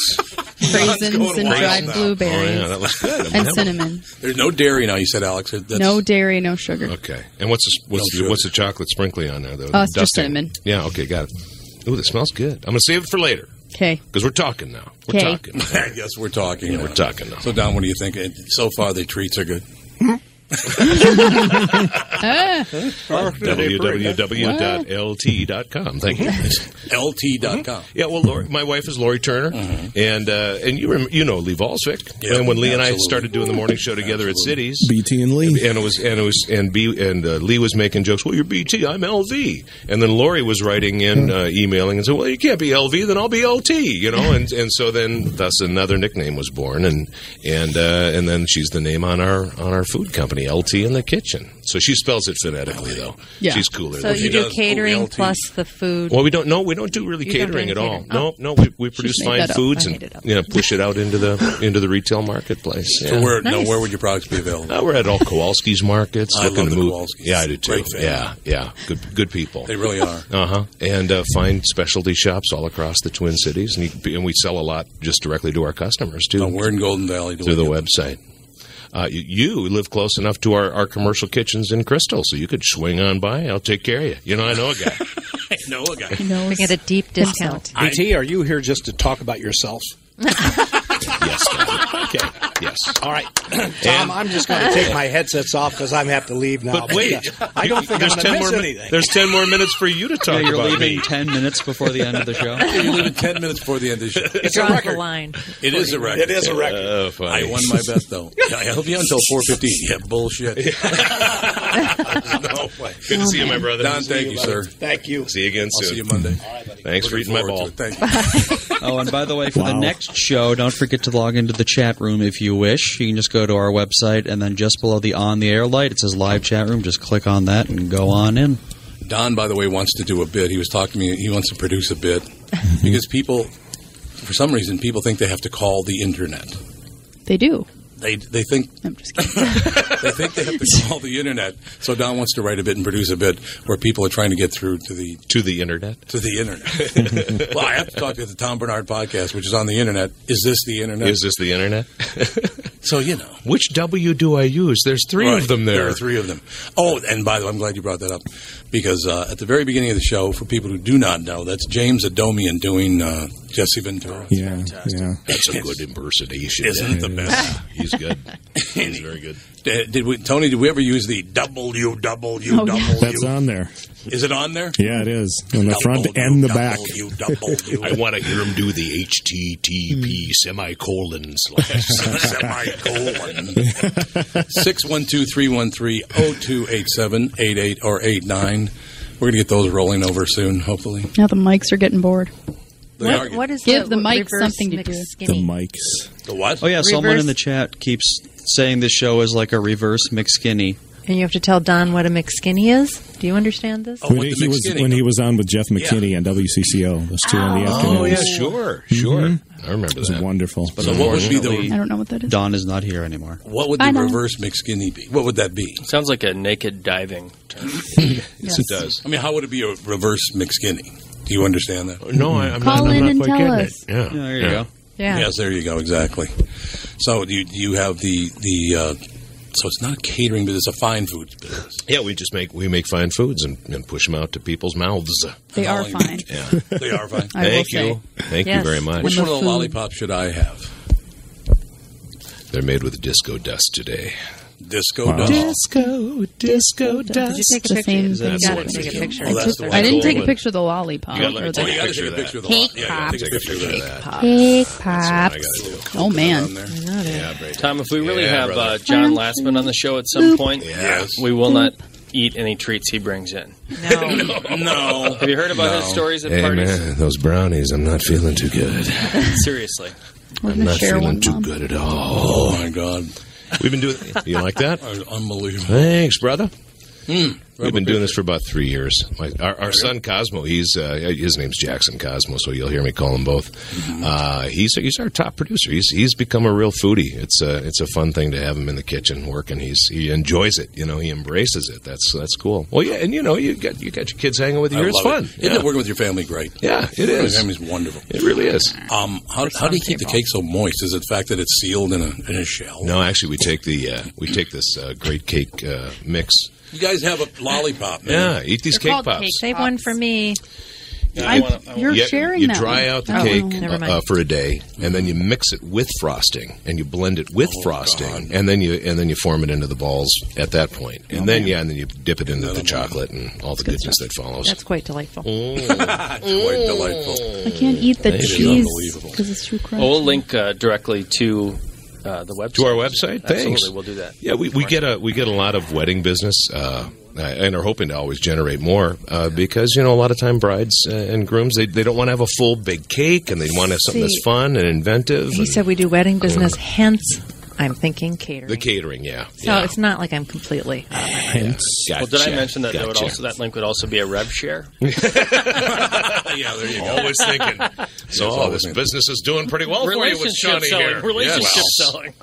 Raisins going and wild dried now. Oh, blueberries. yeah, that looks good. I mean, and that- cinnamon. There's no dairy now. You said, Alex. That's, no dairy, no sugar. Okay. And what's the, what's, No the, sugar. what's the chocolate sprinkling on there, though? Oh, it's just Dusting. cinnamon. Yeah, okay, got it. Ooh, that smells good. I'm going to save it for later Okay. because we're talking now. We're 'Kay. talking. yes, we're talking. Yeah, we're talking now. So, Don, what do you think? And So far, the treats are good. Ah, www.lt.com. Thank you. LT.com. Yeah, well, Lori, my wife is Lori Turner, and uh, and you rem- you know Lee Valsvik. Mm-hmm. And when Lee and I started doing the morning show together at Cities, BT and Lee. and it was and it was and B and uh, Lee was making jokes. Well, you're BT, I'm LV, and then Lori was writing in, uh, emailing, and said, "Well, you can't be LV, then I'll be LT," you know, and and so then thus another nickname was born, and and uh, and then she's the name on our on our food company, LT in the kitchen. So she spells it phonetically, though. Yeah. She's cooler. So than you me. do does catering OLT. plus the food. Well, we don't. No, we don't do really You don't do catering at all. catering. No, no, we, we produce fine foods and made it up. you know, push it out into the into the retail marketplace. Yeah. So, where, no, where would your products be available? Uh, we're at all Kowalski's markets. I looking love to the move. Kowalskis. Yeah, I do too. Great. Yeah, yeah, good good people. They really are. Uh huh. And uh, find specialty shops all across the Twin Cities, and, you, and we sell a lot just directly to our customers too No, we're in Golden Valley. through the website. Uh, you, you live close enough to our, our commercial kitchens in Crystal, so you could swing on by. I'll take care of you. You know, I know a guy. I know a guy. knows We get a deep discount. BT, are you here just to talk about yourself? Yes, Okay. Yes. All right, Tom. I'm just going to take my headsets off because I have to leave now. But wait, uh, I don't think I'm going to ten miss more. anything. There's ten more minutes for you to talk Yeah, you're about leaving me. ten minutes before the end of the show. You're leaving 10 minutes before the end of the show. It's a Draws the record. line. It is a record. It is a record. Oh, funny. I won my bet, though. I held you until 4.15. Yeah, bullshit. no way. Good to see you, my brother. Don, thank you, sir. Thank you. See you again I'll soon. see you Monday. Thanks for eating my ball. Thank you. Oh, and by the way, for the next show, don't forget to log into the chat room if you wish. You can just go to our website, and then just below the on the air light, it says live chat room. Just click on that and go on in. Don, by the way, wants to do a bit. He was talking to me. He wants to produce a bit because people, for some reason, people think they have to call the internet. They do. They they think I'm just kidding. they think they have to call the internet. So Don wants to write a bit and produce a bit where people are trying to get through to the To the internet. to the internet. well, I have to talk to the Tom Barnard podcast, which is on the internet. Is this the internet? Is this the internet? So you know. Which W do I use? There's three Right. of them there. There are three of them. Oh, and by the way, I'm glad you brought that up because uh, at the very beginning of the show, for people who do not know, that's James Adomian doing uh, Jesse Ventura. Yeah, yeah. That's a good impersonation. Isn't it the best? He's good. He's very good. Did, did we, Tony? Did we ever use the W W Oh. W? That's on there. Is it on there? Yeah, it is on the front and the back. W W. I want to hear him do the HTTP semicolon slash. Semicolon. Six one two three one three zero two eight seven eight eight or eight nine. We're gonna get those rolling over soon, hopefully. Now the mics are getting bored. They What, are- what is Give the what mic something to do. The mics. the what? Oh yeah, someone in the chat keeps saying this show is like a reverse McSkinny. And you have to tell Don what a McSkinny is. Do you understand this? Oh, When he was when he was on with Jeff McKinney on WCCO. Those two in the oh, afternoon. Oh yeah, sure, mm-hmm. sure. I remember It was that. wonderul. But So what would be the- I don't know what that is. Don is not here anymore. What would I the know. reverse McSkinny be? What would that be? Sounds like a naked diving term. Yes, it does. I mean, how would it be a reverse McSkinny? Do you understand that? No, I, I'm Call not. in I'm and not quite tell getting us. it. Yeah. Yeah, there you go. Yeah. Yes, there you go. Exactly. So you, you have the the uh, so it's not catering, but it's a fine foods business. Yeah, we just make we make fine foods and, and push them out to people's mouths. They are fine. Yeah. They are fine. I will Thank say. you. Thank Yes. you very much. Which one of the lollipops should I have? They're made with disco dust today. Disco Wow. dust. Disco, disco Did you take a picture? same You thing. gotta take a picture. Oh, that's the I didn't take a picture of the lollipop. You gotta let me or take Oh, the you got to picture take a picture of the Cake. Yeah, yeah, pops. take a picture of that. cake That's pops. Oh man. On there. Yeah, great. Tom, if we really Yeah, have uh, John Lastman on the show at some point, Yes. we will not eat any treats he brings in. No. No. Have you heard about his stories at Hey parties? man, those brownies, I'm not feeling too good. Seriously. I'm not feeling one, too Mom. good at all. Oh my God. We've been doing. You like that? Unbelievable. Thanks, brother. Hmm. We've been doing this for about three years. My, our, our son Cosmo, he's uh, his name's Jackson Cosmo, so you'll hear me call him both. Mm-hmm. Uh, he's he's our top producer. He's he's become a real foodie. It's a it's a fun thing to have him in the kitchen working. He's he enjoys it. You know, he embraces it. That's that's cool. Well, yeah, and you know, you got you got your kids hanging with you. I here. It's love fun. It. Isn't Yeah. it working with your family great? Yeah, it is. Your family's wonderful. It really is. Um, how, how do you keep the cake so moist? Is it the fact that it's sealed in a in a shell? No, actually, we take the uh, we take this uh, great cake uh, mix. You guys have a lollipop, man. Yeah, eat these They're cake pops. cake Save one for me. I- you're You- sharing You that dry one. out the Oh, cake uh, uh, for a day, and then you mix it with frosting, and you blend it with frosting, and then you and then you form it into the balls at that point, and then yeah, and then you dip it into the chocolate and all the goodness that follows. That's quite delightful. It's quite delightful. I can't eat the It is cheese because it's too crunchy. Well, we'll link uh, directly to uh, the website. to our website. Absolutely, Thanks. we'll do that. Yeah, we, we get a we get a lot of wedding business, uh, and are hoping to always generate more uh, because you know a lot of time brides uh, and grooms they, they don't want to have a full big cake and they want to have something See, that's fun and inventive. He and said we do wedding business, hence I'm thinking catering. the catering, yeah. so yeah. it's not like I'm completely. out of my head. Well, did I mention that that would Gotcha. also that link would also be a rev share? yeah, there you go. Always thinking. So, oh, this business is doing pretty well for you with Relationship Shawnee selling. here. Relationship Yes. selling.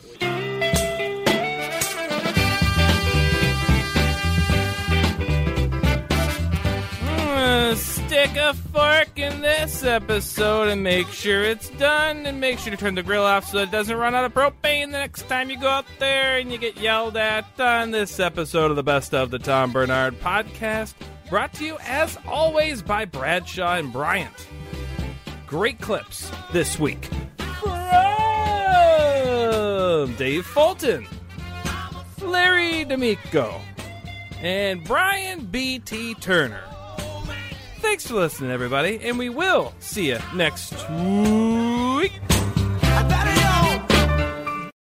Stick a fork in this episode and make sure it's done, and make sure to turn the grill off so it doesn't run out of propane the next time you go out there and you get yelled at on this episode of the Best of the Tom Barnard podcast. Brought to you, as always, by Bradshaw and Bryant. Great clips this week. Awesome, Dave Fulton, Larry D'Amico, and Brian B.T. Turner. Thanks for listening, everybody, and we will see you next week.